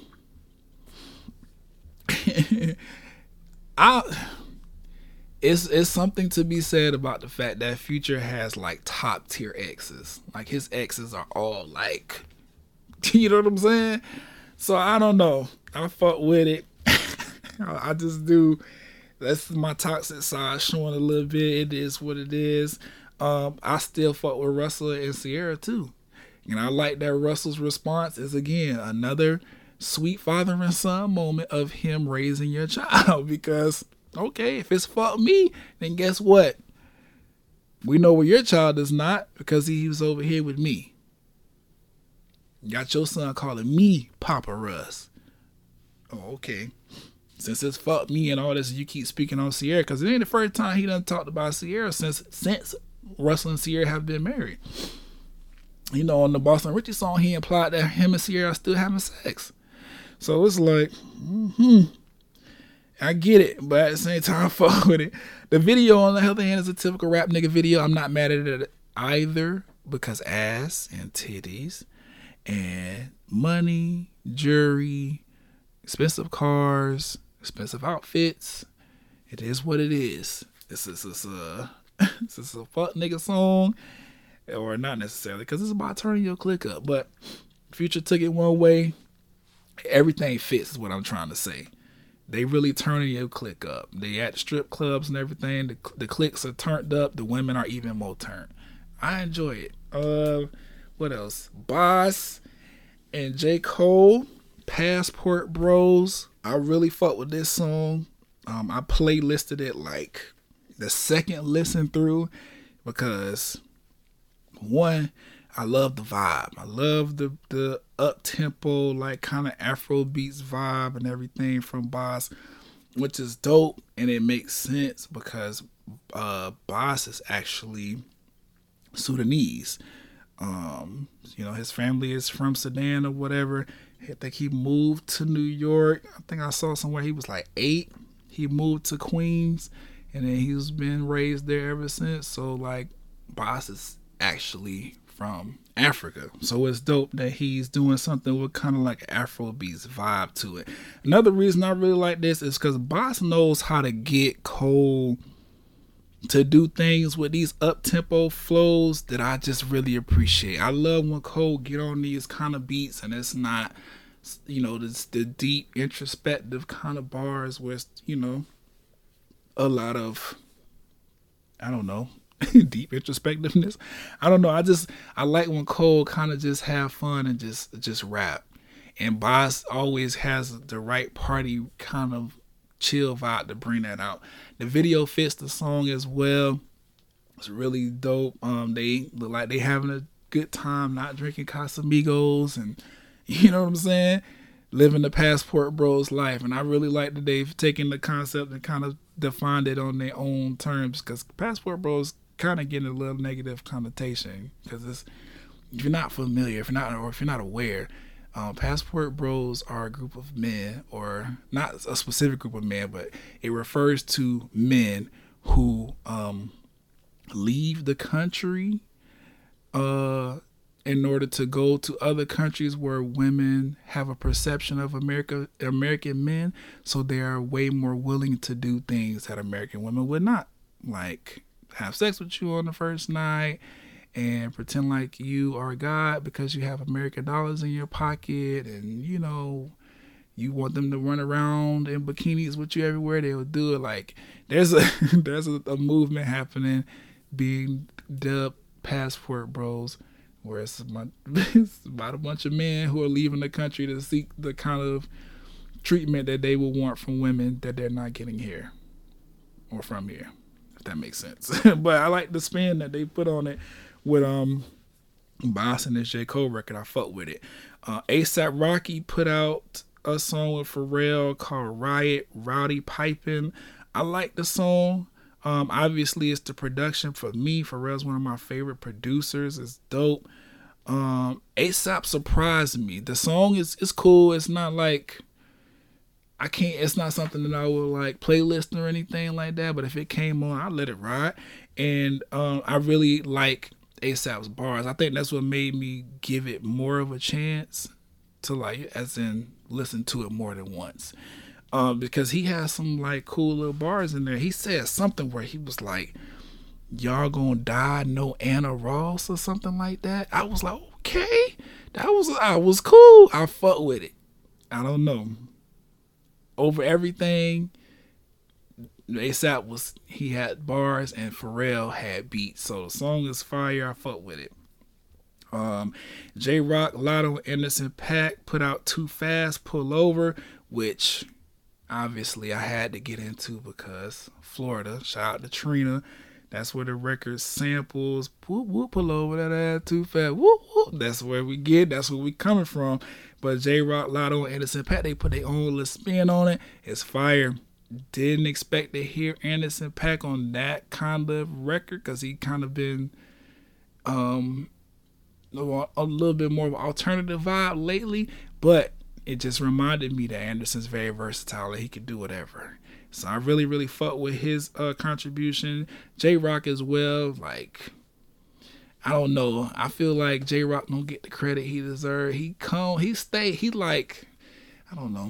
I it's it's something to be said about the fact that Future has like top tier exes. Like his exes are all like you know what I'm saying? So I don't know. I fuck with it. I just do. That's my toxic side showing a little bit. It is what it is. Um, I still fuck with Russell and Ciara too. And I like that Russell's response is again another sweet father and son moment of him raising your child because okay, if it's fuck me, then guess what? We know where your child is not because he was over here with me. Got your son calling me Papa Russ. Oh, okay. Since it's fuck me and all this, you keep speaking on Ciara because it ain't the first time he done talked about Ciara since since Russell and Ciara have been married. You know, on the Boston Richey song, he implied that him and Ciara are still having sex. So it's like, hmm. I get it, but at the same time, fuck with it. The video, on the other hand, is a typical rap nigga video. I'm not mad at it either because ass and titties and money, jewelry, expensive cars, expensive outfits. It is what it is. This is, this is a this is a fuck nigga song, or not necessarily, because it's about turning your click up. But Future took it one way. Everything fits is what I'm trying to say. They really turning your click up. They at strip clubs and everything. The, the clicks are turned up. The women are even more turned. I enjoy it. Uh, what else? Bas and J. Cole, Passport Bros. I really fuck with this song. Um, I playlisted it like the second listen through because one, I love the vibe. I love the the up tempo, like kind of Afro beats vibe and everything from Bas, which is dope and it makes sense because uh Bas is actually Sudanese. Um, you know, his family is from Sudan or whatever. I think he moved to New York. I think I saw somewhere he was like eight. He moved to Queens and then he's been raised there ever since. So like Bas is actually from Africa. So it's dope that he's doing something with kind of like Afrobeats vibe to it. Another reason I really like this is because Bas knows how to get Cole to do things with these up tempo flows that I just really appreciate. I love when Cole get on these kind of beats and it's not, you know, this the deep introspective kind of bars where you know, a lot of, I don't know, deep introspectiveness. I don't know. I just I like when Cole kind of just have fun and just just rap. And Bas always has the right party kind of chill vibe to bring that out. The video fits the song as well. It's really dope. Um, they look like they having a good time, not drinking Casamigos, and you know what I'm saying, living the Passport Bros life. And I really like that they've taken the concept and kind of defined it on their own terms because Passport Bros kind of getting a little negative connotation because it's if you're not familiar, if you're not or if you're not aware, um, passport bros are a group of men, or not a specific group of men, but it refers to men who um, leave the country uh, in order to go to other countries where women have a perception of America American men, so they are way more willing to do things that American women would not, like have sex with you on the first night and pretend like you are God because you have American dollars in your pocket and you know you want them to run around in bikinis with you everywhere they will do it. Like there's a there's a, a movement happening being dubbed passport bros where it's it's about a bunch of men who are leaving the country to seek the kind of treatment that they will want from women that they're not getting here or from here that makes sense. but I like the spin that they put on it with um Bas and this J. Cole record. I fuck with it. Uh ASAP Rocky put out a song with Pharrell called Riot, Rowdy Pipe'n. I like the song. Um, obviously it's the production for me. Pharrell's one of my favorite producers. It's dope. Um, ASAP surprised me. The song is is cool. It's not like I can't. It's not something that I would like playlist or anything like that. But if it came on, I let it ride. And um, I really like ASAP's bars. I think that's what made me give it more of a chance to like, as in listen to it more than once. Um, because he has some like cool little bars in there. He said something where he was like, "Y'all gonna die, no Anna Ross" or something like that. I was like, okay, that was I was cool. I fuck with it. I don't know. Over everything, ASAP was he had bars and Pharrell had beats. So the song is fire. I fuck with it. Um, Jay Rock, Latto, Anderson .Paak put out Too Fast, Pull Over, which obviously I had to get into because Florida. Shout out to Trina. That's where the record samples. Whoop whoop, pull over that ass too fast. Whoop whoop. That's where we get. That's where we coming from. But Jay Rock, Latto, and Anderson .Paak, they put their own little spin on it. It's fire. Didn't expect to hear Anderson .Paak on that kind of record because he kind of been um a little bit more of an alternative vibe lately. But it just reminded me that Anderson's very versatile and he can do whatever. So I really, really fuck with his uh, contribution. Jay Rock as well. Like, I don't know. I feel like Jay Rock don't get the credit he deserves. He come, he stay, he like, I don't know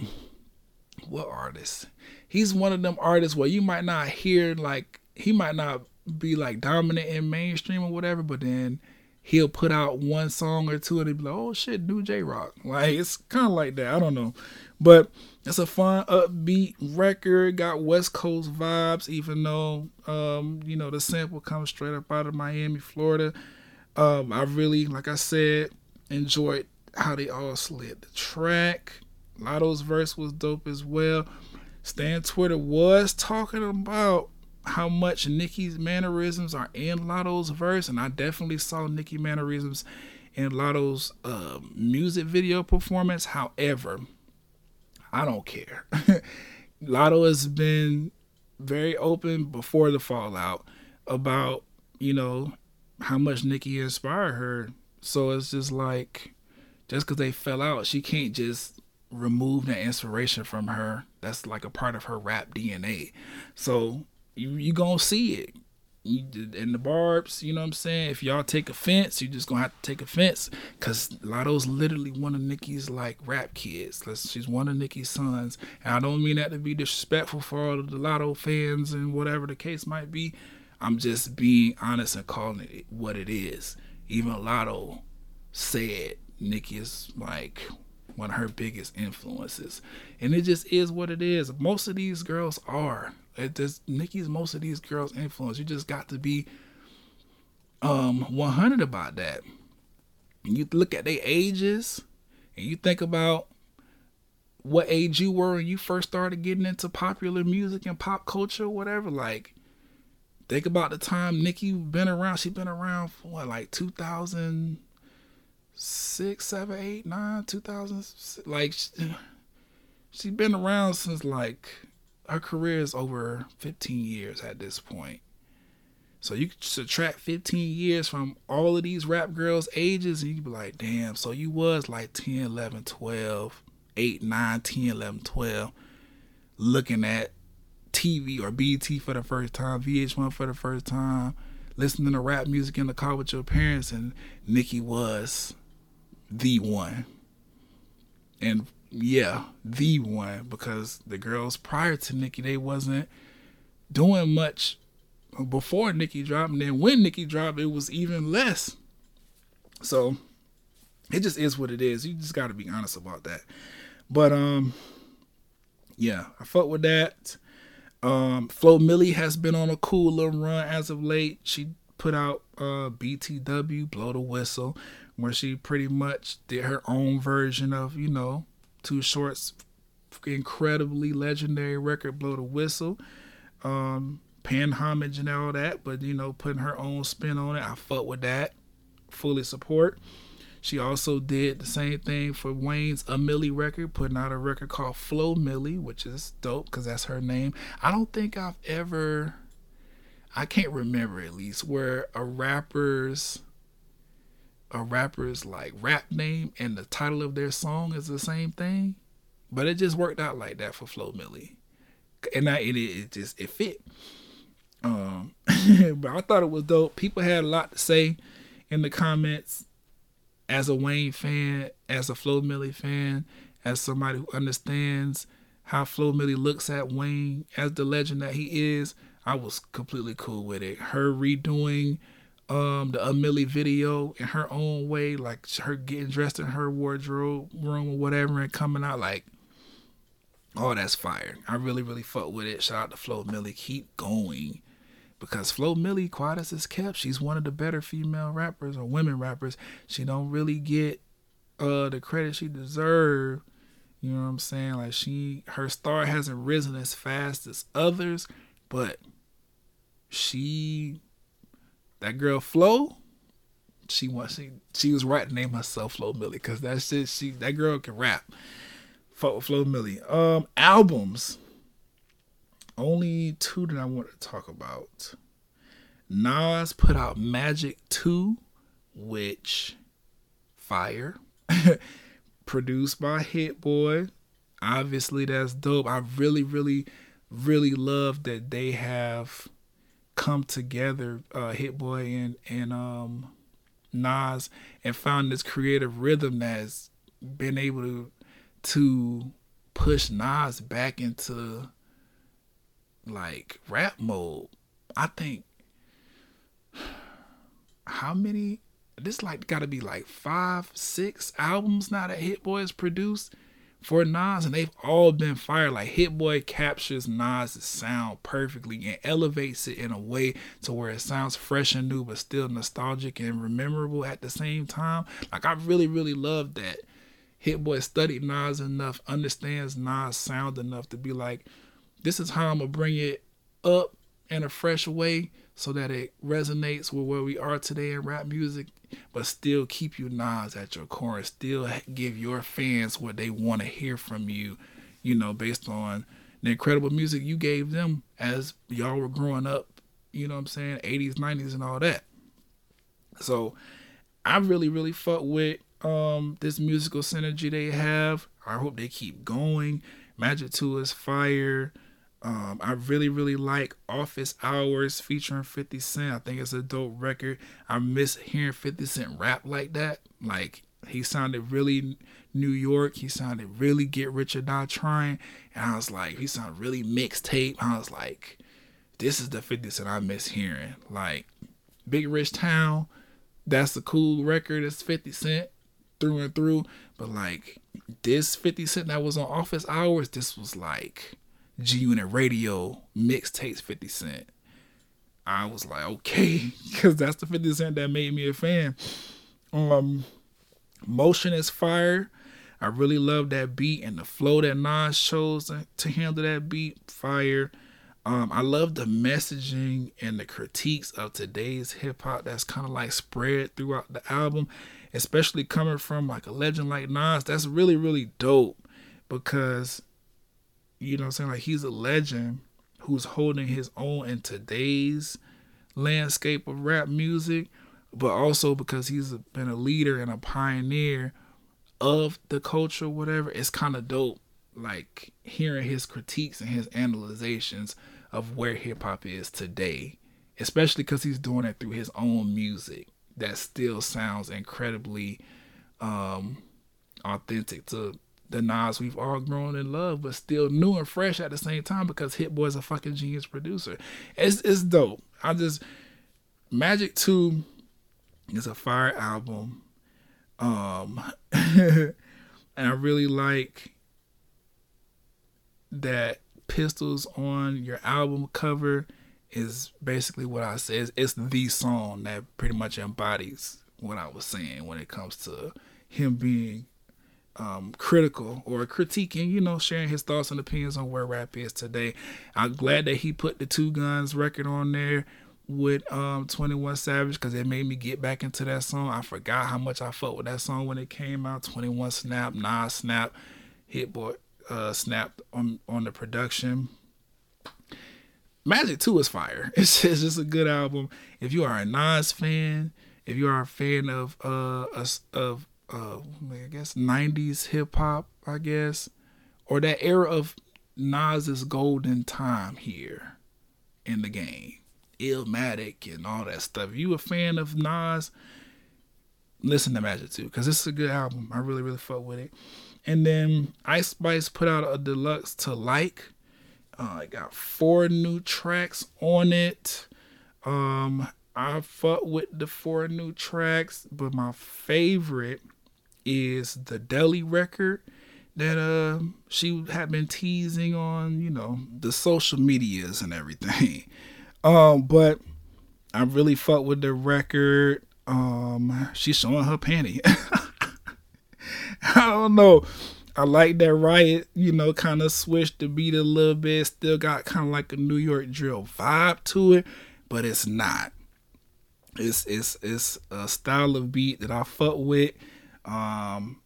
what artist. He's one of them artists where you might not hear like he might not be like dominant in mainstream or whatever, but then he'll put out one song or two and he'll be like, oh shit, new Jay Rock. Like it's kind of like that. I don't know. But it's a fun, upbeat record. Got West Coast vibes, even though, um, you know, the sample comes straight up out of Miami, Florida. Um, I really, like I said, enjoyed how they all slid the track. Latto's verse was dope as well. Stan Twitter was talking about how much Nicki's mannerisms are in Latto's verse, and I definitely saw Nicki mannerisms in Latto's uh, music video performance. However, I don't care. Latto has been very open before the fallout about you know how much Nicki inspired her. So it's just like just because they fell out, she can't just remove that inspiration from her. That's like a part of her rap DNA. So you you gonna see it. In the barbs, you know what I'm saying? If y'all take offense, you just gonna have to take offense. Cause Latto's literally one of Nicki's like rap kids. Let's she's one of Nicki's sons. And I don't mean that to be disrespectful for all the Latto fans and whatever the case might be. I'm just being honest and calling it what it is. Even Latto said Nicki is like one of her biggest influences. And it just is what it is. Most of these girls are. It just Nicki's most of these girls' influence. You just got to be um 100 about that. And you look at their ages and you think about what age you were when you first started getting into popular music and pop culture, whatever. Like, think about the time Nicki been around. She been around for what, like 2006, 7, 8, 9, 2000. Like, she, she been around since like her career is over 15 years at this point. So you subtract 15 years from all of these rap girls' ages, and you be like, damn, so you was like 10, 11, 12, 8, 9, 10, 11, 12, looking at TV or BT for the first time, VH1 for the first time, listening to rap music in the car with your parents, and Nicki was the one. And yeah, the one because the girls prior to Nicki they wasn't doing much before Nicki dropped, and then when Nicki dropped, it was even less. So it just is what it is. You just got to be honest about that. But um, yeah, I fuck with that. Um, Flo Milli has been on a cool little run as of late. She put out uh BTW, Blow the Whistle, where she pretty much did her own version of you know Too Short's incredibly legendary record, Blow the Whistle. Um, paying homage and all that, but you know, putting her own spin on it. I fuck with that. Fully support. She also did the same thing for Wayne's A Milli record, putting out a record called Flo Milli, which is dope because that's her name. I don't think I've ever, I can't remember at least, where a rapper's a rapper's like rap name and the title of their song is the same thing. but it just worked out like that for Flo Milli, and I, it it just it fit. Um, but I thought it was dope. People had a lot to say in the comments. As a Wayne fan, as a Flo Milli fan, as somebody who understands how Flo Milli looks at Wayne as the legend that he is, I was completely cool with it. Her redoing um the Milli video in her own way, like her getting dressed in her wardrobe room or whatever and coming out like oh that's fire. I really, really fuck with it. Shout out to Flo Milli. Keep going. Because Flo Milli, quiet as is kept, she's one of the better female rappers or women rappers. She don't really get uh the credit she deserve. You know what I'm saying? Like she her star hasn't risen as fast as others, but she that girl Flo, she wants she she was right to name herself Flo Milli because that shit she that girl can rap. Flo Milli. Um albums. Only two that I want to talk about. Nas put out Magic 2, which fire. Produced by Hit Boy. Obviously that's dope. I really, really, really love that they have come together, uh, Hit Boy and and um, Nas, and found this creative rhythm that's been able to to push Nas back into like rap mode. I think how many this like got to be like five, six albums now that Hit Boy has produced for Nas, and they've all been fired. Like Hit Boy captures Nas' sound perfectly and elevates it in a way to where it sounds fresh and new, but still nostalgic and memorable at the same time. Like I really, really love that. Hit Boy studied Nas enough, understands Nas sound enough to be like, this is how I'm gonna bring it up in a fresh way so that it resonates with where we are today in rap music, but still keep you Nas at your core and still give your fans what they want to hear from you, you know, based on the incredible music you gave them as y'all were growing up, you know what I'm saying, 80s, 90s, and all that. So I really, really fuck with um this musical synergy they have. I hope they keep going. Magic 2 is fire. Um, I really, really like Office Hours featuring 50 Cent. I think it's a dope record. I miss hearing 50 Cent rap like that. Like, he sounded really New York. He sounded really Get Rich or Die Trying. And I was like, he sounded really mixtape. I was like, this is the 50 Cent I miss hearing. Like, Big Rich Town, that's a cool record. It's 50 Cent through and through. But, like, this 50 Cent that was on Office Hours, this was like G Unit Radio mixtapes 50 Cent. I was like, okay, because that's the 50 Cent that made me a fan. Um, Motion is fire. I really love that beat and the flow that Nas chose to handle that beat. Fire. Um, I love the messaging and the critiques of today's hip hop that's kind of like spread throughout the album, especially coming from like a legend like Nas. That's really, really dope because you know what I'm saying? Like he's a legend who's holding his own in today's landscape of rap music, but also because he's been a leader and a pioneer of the culture, whatever. It's kind of dope, like hearing his critiques and his analyzations of where hip hop is today, especially because he's doing it through his own music that still sounds incredibly um, authentic to the Nas we've all grown in love, but still new and fresh at the same time because Hit Boy's a fucking genius producer. It's it's dope. I just Magic 2 is a fire album. Um and I really like that pistols on your album cover is basically what I said. It's the song that pretty much embodies what I was saying when it comes to him being um, critical or critiquing, you know, sharing his thoughts and opinions on where rap is today. I'm glad that he put the Two Guns record on there with um 21 Savage because it made me get back into that song. I forgot how much I felt with that song when it came out. 21 Snap, Nas Snap, Hit Boy uh Snap on on the production. Magic 2 is fire. It's, it's just a good album. If you are a Nas fan, if you are a fan of uh of uh, I guess '90s hip hop, I guess, or that era of Nas's golden time here in the game. Illmatic and all that stuff. If you a fan of Nas, listen to Magic 2 because it's a good album. I really, really fuck with it. And then Ice Spice put out a deluxe to like. Uh, I got four new tracks on it. Um, I fuck with the four new tracks, but my favorite is the Deli record that uh she had been teasing on, you know, the social medias and everything. Um, but I really fuck with the record. Um, she's showing her panty. I don't know. I like that riot, you know, kind of switched the beat a little bit. Still got kind of like a New York drill vibe to it, but it's not. It's it's it's a style of beat that I fuck with. Um,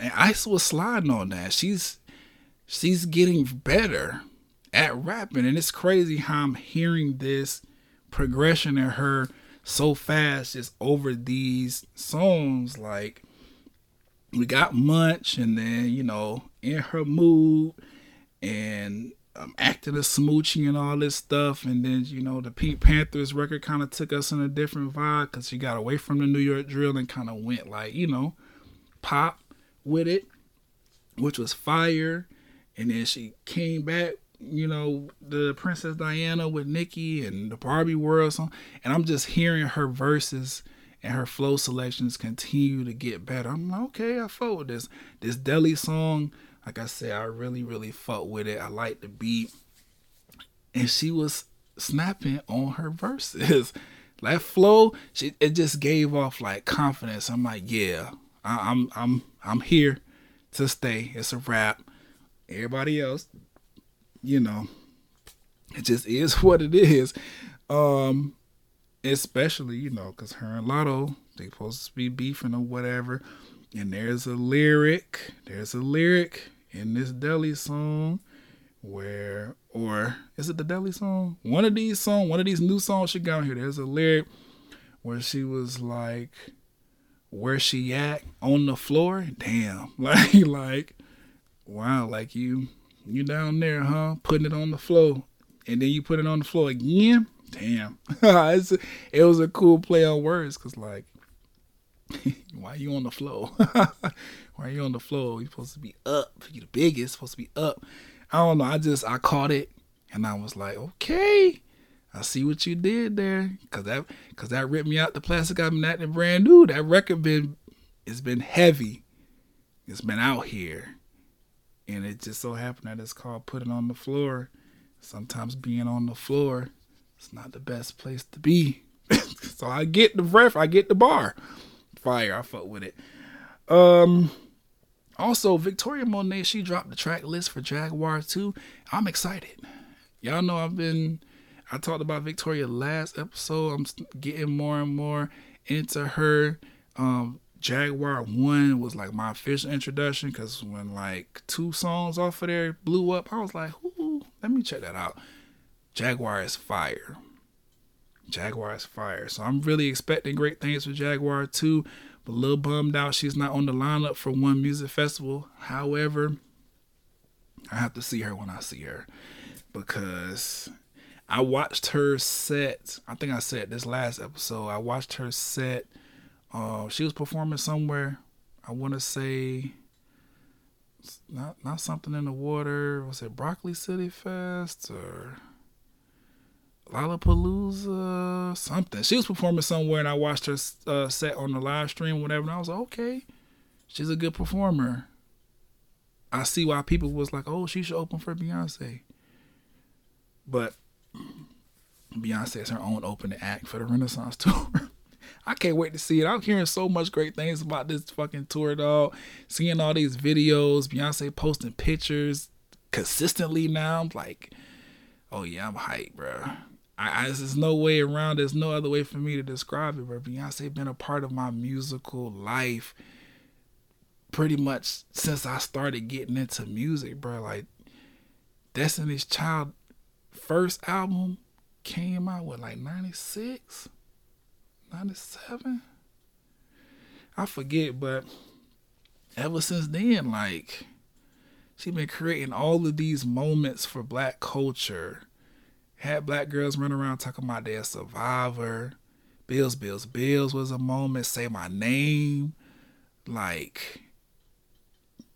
and Ice was sliding on that. She's she's getting better at rapping, and it's crazy how I'm hearing this progression in her so fast just over these songs. Like we got Munch, and then you know, in her mood, and um, acting a smoochie and all this stuff, and then you know, the Pink Panthers record kind of took us in a different vibe because she got away from the New York drill and kind of went like you know, pop with it, which was fire, and then she came back. You know, the Princess Diana with Nicki and the Barbie World song, and I'm just hearing her verses and her flow selections continue to get better. I'm like, okay, I fuck with this. This Deli song, like I said, I really, really fuck with it. I like the beat. And she was snapping on her verses. that flow, she it just gave off like confidence. I'm like, yeah, I, I'm I'm I'm here to stay. It's a wrap. Everybody else, you know, it just is what it is. Um, especially you know because her and Latto they supposed to be beefing or whatever, and there's a lyric, there's a lyric in this Deli song where or is it the Deli song? One of these songs, one of these new songs she got here. There's a lyric where she was like, "Where she at on the floor?" Damn, like like, wow, like you you down there, huh? Putting it on the floor, and then you put it on the floor again damn, it was a cool play on words because like, why you on the floor? why you on the floor? You supposed to be up. You the biggest. Supposed to be up. I don't know. I just I caught it and I was like, okay, I see what you did there. Cause that cause that ripped me out the plastic. I'm acting brand new. That record been it's been heavy. It's been out here. And it just so happened that it's called putting on the Floor. Sometimes being on the floor it's not the best place to be. so I get the ref, I get the bar. Fire, I fuck with it. Um also Victoria Monet, she dropped the track list for Jaguar 2. I'm excited. Y'all know I've been I talked about Victoria last episode. I'm getting more and more into her. Um Jaguar 1 was like my official introduction because when like two songs off of there blew up, I was like, ooh, let me check that out. Jaguar is fire. Jaguar is fire. So I'm really expecting great things for Jaguar 2. But a little bummed out she's not on the lineup for one music festival. However, I have to see her when I see her. Because I watched her set. I think I said this last episode. I watched her set. Uh, she was performing somewhere. I want to say not not something in the water. Was it Broccoli City Fest or Lollapalooza, something. She was performing somewhere, and I watched her uh, set on the live stream, whatever. And I was like, okay, she's a good performer. I see why people was like, oh, she should open for Beyonce. But Beyonce is her own opening act for the Renaissance tour. I can't wait to see it. I'm hearing so much great things about this fucking tour, dog. Seeing all these videos, Beyonce posting pictures consistently now. I'm like, oh yeah, I'm hyped, bro. I, I there's no way around. There's no other way for me to describe it. But Beyonce been a part of my musical life pretty much since I started getting into music, bro. Like Destiny's Child first album came out with like 96, 97. I forget, but ever since then, like She been creating all of these moments for black culture. Had black girls run around talking about their survivor. Bills, Bills, Bills was a moment. Say my name. Like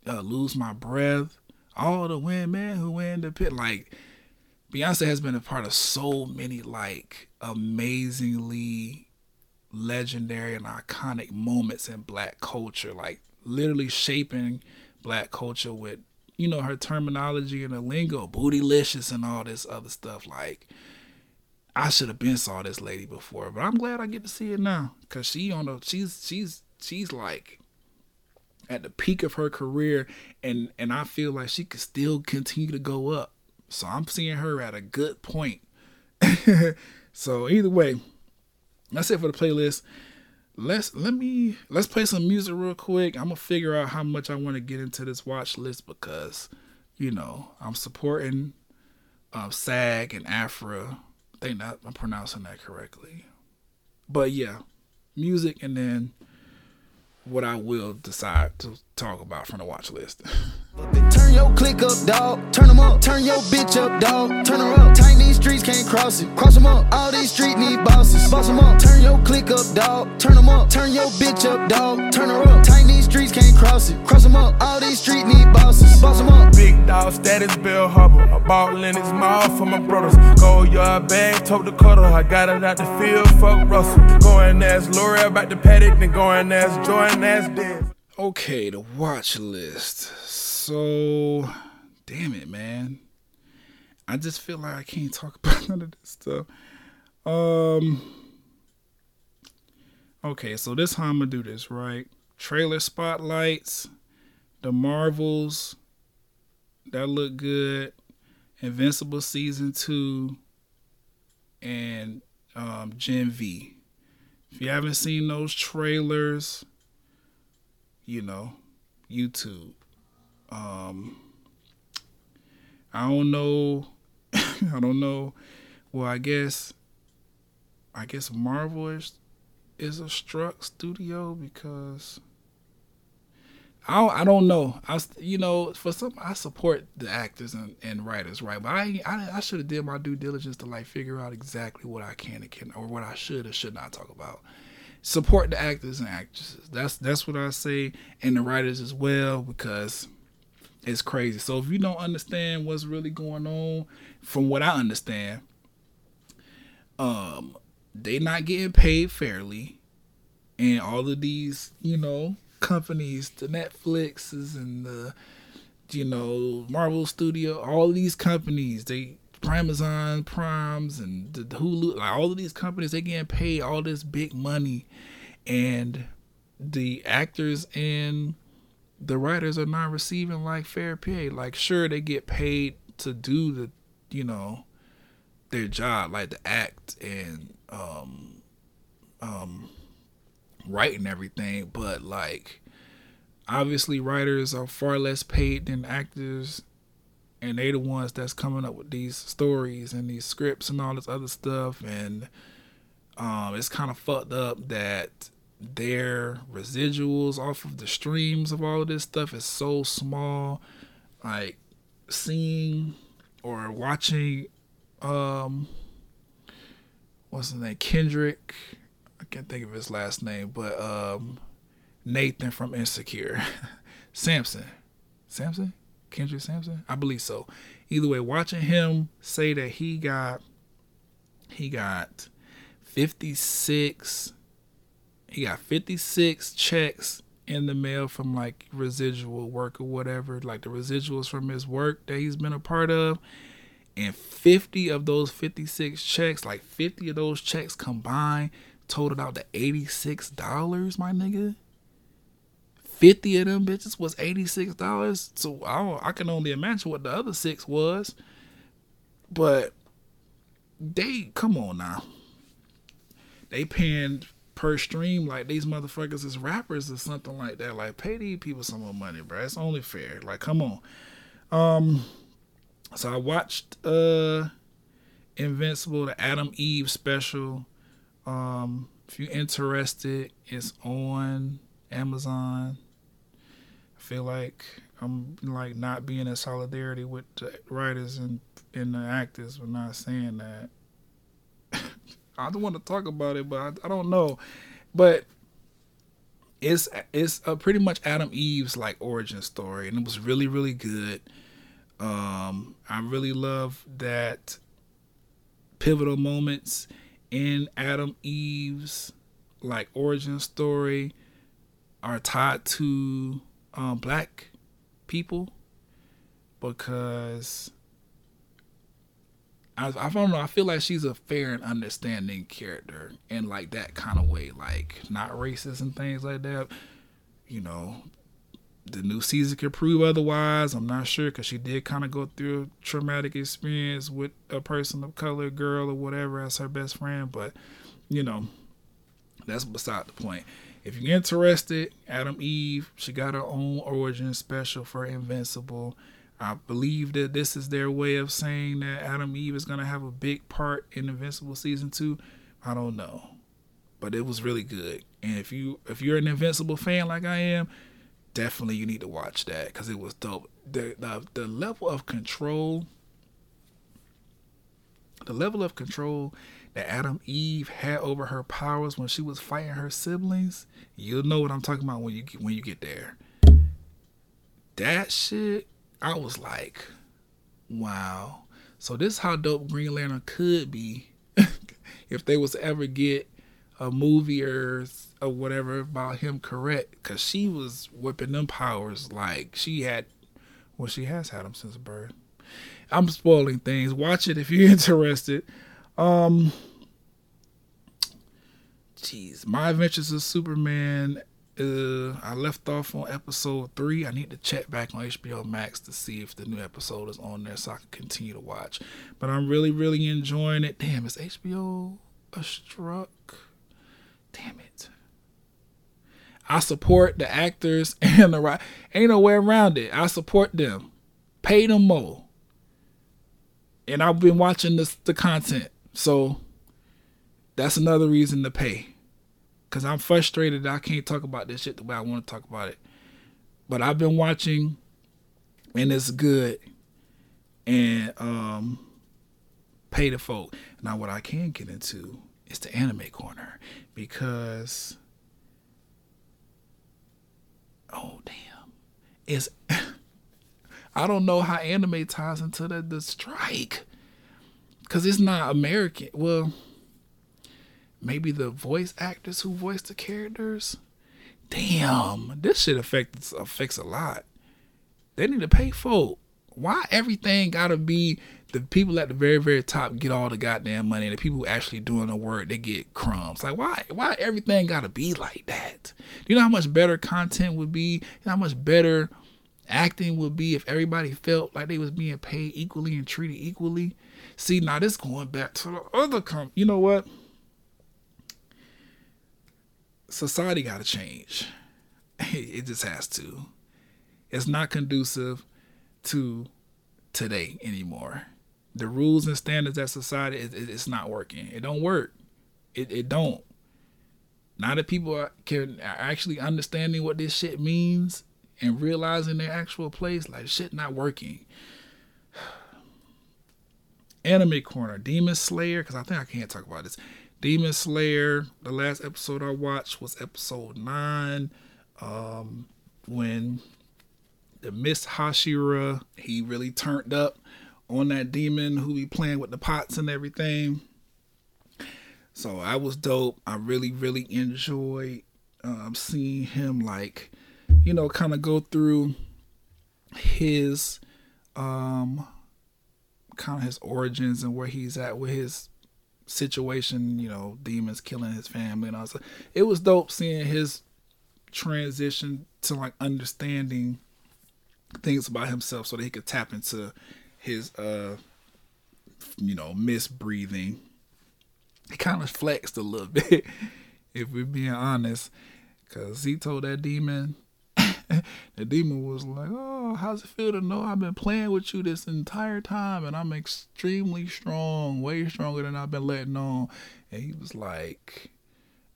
uh, lose my breath. All the women who win the pit. Like Beyonce has been a part of so many like amazingly legendary and iconic moments in black culture. Like literally shaping black culture with you know her terminology and the lingo, bootylicious and all this other stuff. Like I should have been saw this lady before, but I'm glad I get to see it now because she on the she's she's she's like at the peak of her career and and I feel like she could still continue to go up. So I'm seeing her at a good point. so either way, that's it for the playlist. Let's let me let's play some music real quick. I'm gonna figure out how much I want to get into this watch list because you know I'm supporting um, SAG and AFTRA. I think that I'm pronouncing that correctly. But yeah, music and then what I will decide to talk about from the watch list. Turn your click up, dog. Turn them up. Turn your bitch up, dog. Turn her up. Tight streets can't cross it. Cross them up. All these streets need bosses. Boss them up. Turn your click up, dog. Turn them up. Turn your bitch up, dog. Turn her up. Tight streets can't cross it. Cross them up. All these streets need bosses. Boss them up. Big dog status, Bill Hubble. A ball in his mouth for my brothers. Go your bag, tote the cutter. I got it out the field, fuck Russell. Going as L'Oreal back to Paddock, then going as Jordan as dead. Okay, the watch list. So, damn it, man. I just feel like I can't talk about none of this stuff. Um. Okay, so this how I'm gonna do this, right? Trailer spotlights, the Marvels, that look good. Invincible season two, and um, Gen V. If you haven't seen those trailers, you know, YouTube. Um, I don't know. I don't know. Well, I guess. I guess Marvel is is a struck studio because I don't, I don't know. I you know for some I support the actors and, and writers right, but I I, I should have did my due diligence to like figure out exactly what I can and can or what I should or should not talk about. Support the actors and actresses. That's that's what I say, and the writers as well because it's crazy. So if you don't understand what's really going on, from what I understand, um, they not getting paid fairly, and all of these, you know, companies, the Netflixes and the, you know, Marvel Studio, all these companies, they Amazon Primes and the Hulu, like all of these companies, they getting paid all this big money, and the actors and the writers are not receiving like fair pay. Like, sure, they get paid to do the, you know, their job, like to act and um, um, writing everything, but like, obviously, writers are far less paid than actors, and they're the ones that's coming up with these stories and these scripts and all this other stuff, and um, it's kind of fucked up that their residuals off of the streams of all of this stuff is so small. Like seeing or watching um what's his name? Kendrick. Can't think of his last name, but um Nathan from Insecure. Samson. Samson? Kendrick Sampson? I believe so. Either way, watching him say that he got he got 56 he got 56 checks in the mail from like residual work or whatever, like the residuals from his work that he's been a part of. And 50 of those 56 checks, like 50 of those checks combined, totaled out to $86, my nigga. 50 of them bitches was $86. So I, I can only imagine what the other six was. But they, come on now. They paying per stream like these motherfuckers is rappers or something like that. Like pay these people some more money, bro. It's only fair. Like come on. Um so I watched uh Invincible, the Atom Eve special. Um if you're interested, it's on Amazon. I feel like I'm like not being in solidarity with the writers and and the actors for not saying that. I don't want to talk about it, but I, I don't know. But it's it's a pretty much Atom Eve's like origin story, and it was really really good. Um, I really love that pivotal moments in Atom Eve's like origin story are tied to um, black people because I, I don't know. I feel like she's a fair and understanding character in like that kind of way, like not racist and things like that. You know, the new season could prove otherwise. I'm not sure because she did kind of go through a traumatic experience with a person of color, girl or whatever, as her best friend. But you know, that's beside the point. If you're interested, Atom Eve, she got her own origin special for Invincible. I believe that this is their way of saying that Atom Eve is gonna have a big part in Invincible season two. I don't know, but it was really good. And if you if you're an Invincible fan like I am, definitely you need to watch that because it was dope. The, the the level of control, the level of control that Atom Eve had over her powers when she was fighting her siblings, you'll know what I'm talking about when you get, when you get there. That shit I was like, wow. So this is how dope Green Lantern could be if they was ever get a movie or, or whatever about him correct. Cause she was whipping them powers like she had, well, she has had them since birth. I'm spoiling things. Watch it if you're interested. Um, jeez, My Adventures of Superman uh, I left off on episode three. I need to check back on HBO Max to see if the new episode is on there so I can continue to watch. But I'm really, really enjoying it. Damn, is HBO a struck? Damn it. I support the actors and the right. Ain't no way around it. I support them. Pay them more. And I've been watching this the content. So that's another reason to pay because I'm frustrated I can't talk about this shit the way I want to talk about it. But I've been watching, and it's good. And um, pay the folk. Now, what I can get into is the anime corner because, oh damn, it's I don't know how anime ties into the the strike because it's not American. Well maybe the voice actors who voice the characters. Damn, this shit affects affects a lot. They need to pay for why everything gotta be the people at the very very top get all the goddamn money and the people actually doing the work they get crumbs like why why everything gotta be like that do you know how much better content would be how much better acting would be if everybody felt like they was being paid equally and treated equally see now this going back to the other com you know what society got to change. It just has to. It's not conducive to today anymore. The rules and standards that society it, it, it's not working. It don't work. It it don't. Now that people are, can are actually understanding what this shit means and realizing their actual place, like shit not working. Anime corner, Demon Slayer, because I think I can't talk about this. Demon Slayer, the last episode I watched was episode nine. Um, when the Mist Hashira, he really turned up on that demon who be playing with the pots and everything. So I was dope. I really, really enjoyed um, seeing him like, you know, kind of go through his um kind of his origins and where he's at with his situation, you know, demons killing his family and all that. It was dope seeing his transition to like understanding things about himself so that he could tap into his uh you know, Mist Breathing. He kind of flexed a little bit, if we're being honest. Cause he told that demon the demon was like, Oh, how's it feel to know I've been playing with you this entire time and I'm extremely strong, way stronger than I've been letting on? And he was like,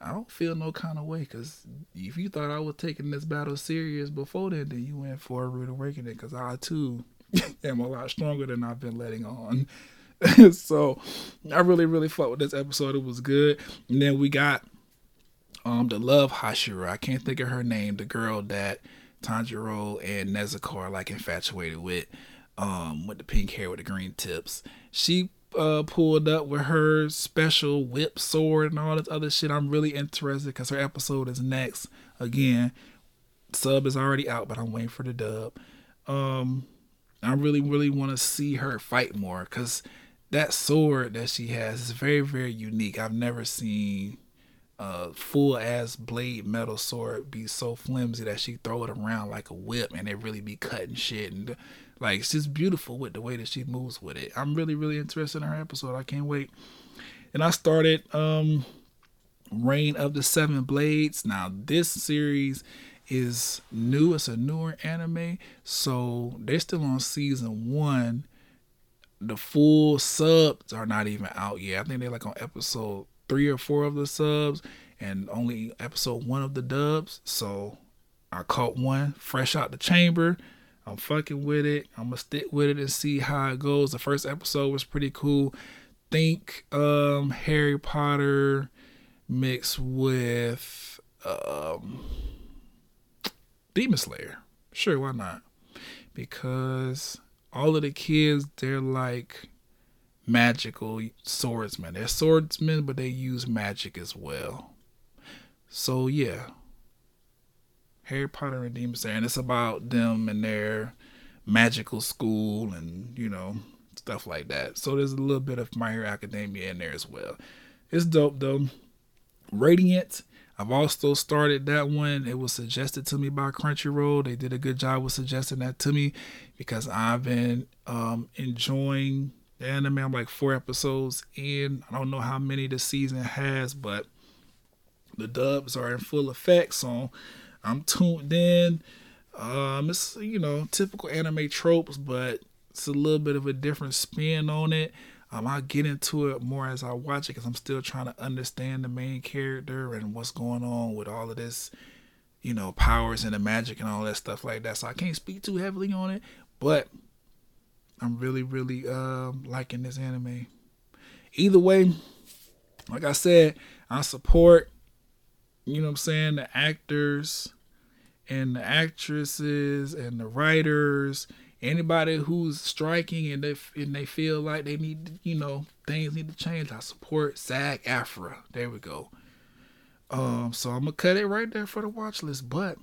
I don't feel no kind of way because if you thought I was taking this battle serious before then, then you went for a rude awakening because I too am a lot stronger than I've been letting on. so I really, really fought with this episode. It was good. And then we got um the love Hashira. I can't think of her name. The girl that Tanjiro and Nezuko are like infatuated with, um, with the pink hair with the green tips. She uh, pulled up with her special whip sword and all this other shit. I'm really interested because her episode is next. Again, sub is already out, but I'm waiting for the dub. Um, I really, really want to see her fight more because that sword that she has is very, very unique. I've never seen a full ass blade metal sword be so flimsy that she throw it around like a whip and it really be cutting shit and like it's just beautiful with the way that she moves with it. I'm really really interested in her episode. I can't wait. And I started um Reign of the Seven Blades. Now this series is new. It's a newer anime, so they're still on season one. The full subs are not even out yet. I think they're like on episode three or four of the subs and only episode one of the dubs. So I caught one fresh out the chamber. I'm fucking with it. I'm gonna stick with it and see how it goes. The first episode was pretty cool. Think um Harry Potter mixed with um Demon Slayer. Sure, why not? Because all of the kids, they're like magical swordsmen. They're swordsmen, but they use magic as well. So yeah, Harry Potter and Demon Slayer, and it's about them and their magical school and you know stuff like that. So there's a little bit of My Hero Academia in there as well. It's dope though. Radiant. I've also started that one. It was suggested to me by Crunchyroll. They did a good job with suggesting that to me because I've been um, enjoying the anime. I'm like four episodes in. I don't know how many the season has, but the dubs are in full effect. So I'm tuned in. Um, it's you know typical anime tropes, but it's a little bit of a different spin on it. Um, I'll get into it more as I watch it because I'm still trying to understand the main character and what's going on with all of this, you know, powers and the magic and all that stuff like that. So I can't speak too heavily on it, but I'm really, really um, liking this anime. Either way, like I said, I support, you know what I'm saying, the actors and the actresses and the writers, anybody who's striking and they and they feel like they need, you know, things need to change. I support SAG AFTRA. There we go. Um, so I'm gonna cut it right there for the watch list. But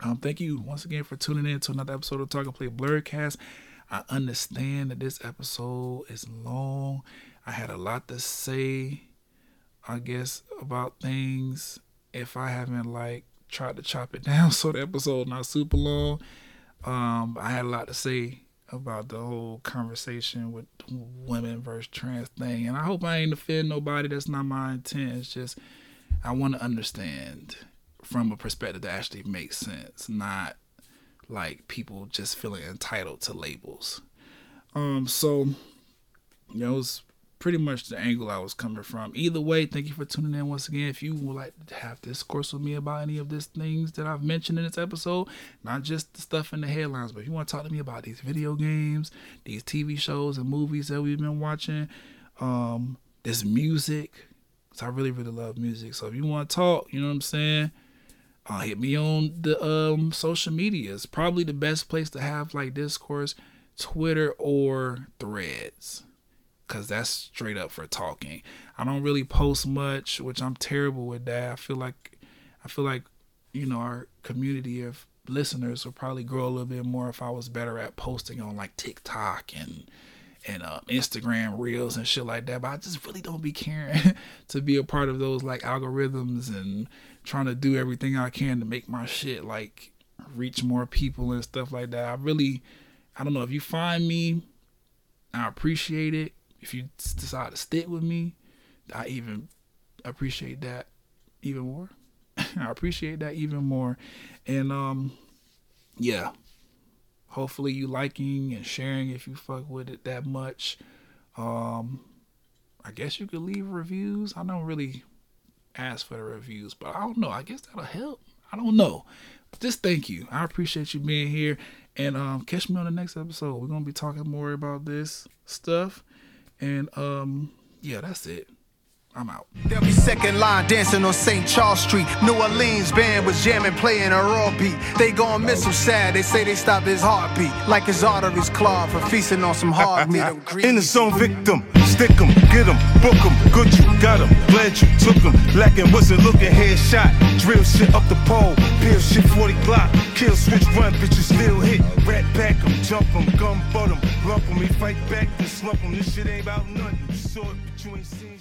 um, thank you once again for tuning in to another episode of Talk and Play Blerdcast. I understand that this episode is long. I had a lot to say, I guess, about things. If I haven't like tried to chop it down so the episode not super long, um, I had a lot to say about the whole conversation with women versus trans thing, and I hope I ain't offend nobody. That's not my intent. It's just I want to understand from a perspective that actually makes sense, not like people just feeling entitled to labels. Um, so you know, it was pretty much the angle I was coming from. Either way, thank you for tuning in once again. If you would like to have discourse with me about any of these things that I've mentioned in this episode, not just the stuff in the headlines, but if you want to talk to me about these video games, these TV shows and movies that we've been watching, um, this music, so I really, really love music. So if you want to talk, you know what I'm saying? uh, hit me on the um, social medias. Probably the best place to have like discourse, Twitter or Threads, cause that's straight up for talking. I don't really post much, which I'm terrible with that. I feel like, I feel like, you know, our community of listeners would probably grow a little bit more if I was better at posting on like TikTok and and uh, Instagram reels and shit like that. But I just really don't be caring to be a part of those like algorithms and trying to do everything I can to make my shit like reach more people and stuff like that. I really, I don't know if you find me, I appreciate it. If you decide to stick with me, I even appreciate that even more. I appreciate that even more. And um yeah. Hopefully you liking and sharing if you fuck with it that much. Um I guess you could leave reviews. I don't really ask for the reviews. But I don't know. I guess that'll help. I don't know. Just thank you. I appreciate you being here. And um, catch me on the next episode. We're gonna be talking more about this stuff. And um, yeah, that's it. I'm out. They'll be second line dancing on St. Charles Street. New Orleans band was jamming, playing a raw beat. They gon' miss him sad. They say they stopped his heartbeat. Like his arteries clogged for feasting on some hard meat. In the zone, victim. Stick 'em, get 'em, book 'em. Good, you got 'em. Glad you took 'em. Lacking wasn't looking, headshot. Drill shit up the pole. Peel shit 40 Glock. Kill switch, run, bitches still hit. Rat back 'em, jump 'em, gun butt 'em. Lump 'em, we fight back and slump 'em. This shit ain't about nothing. You saw it, but you ain't seen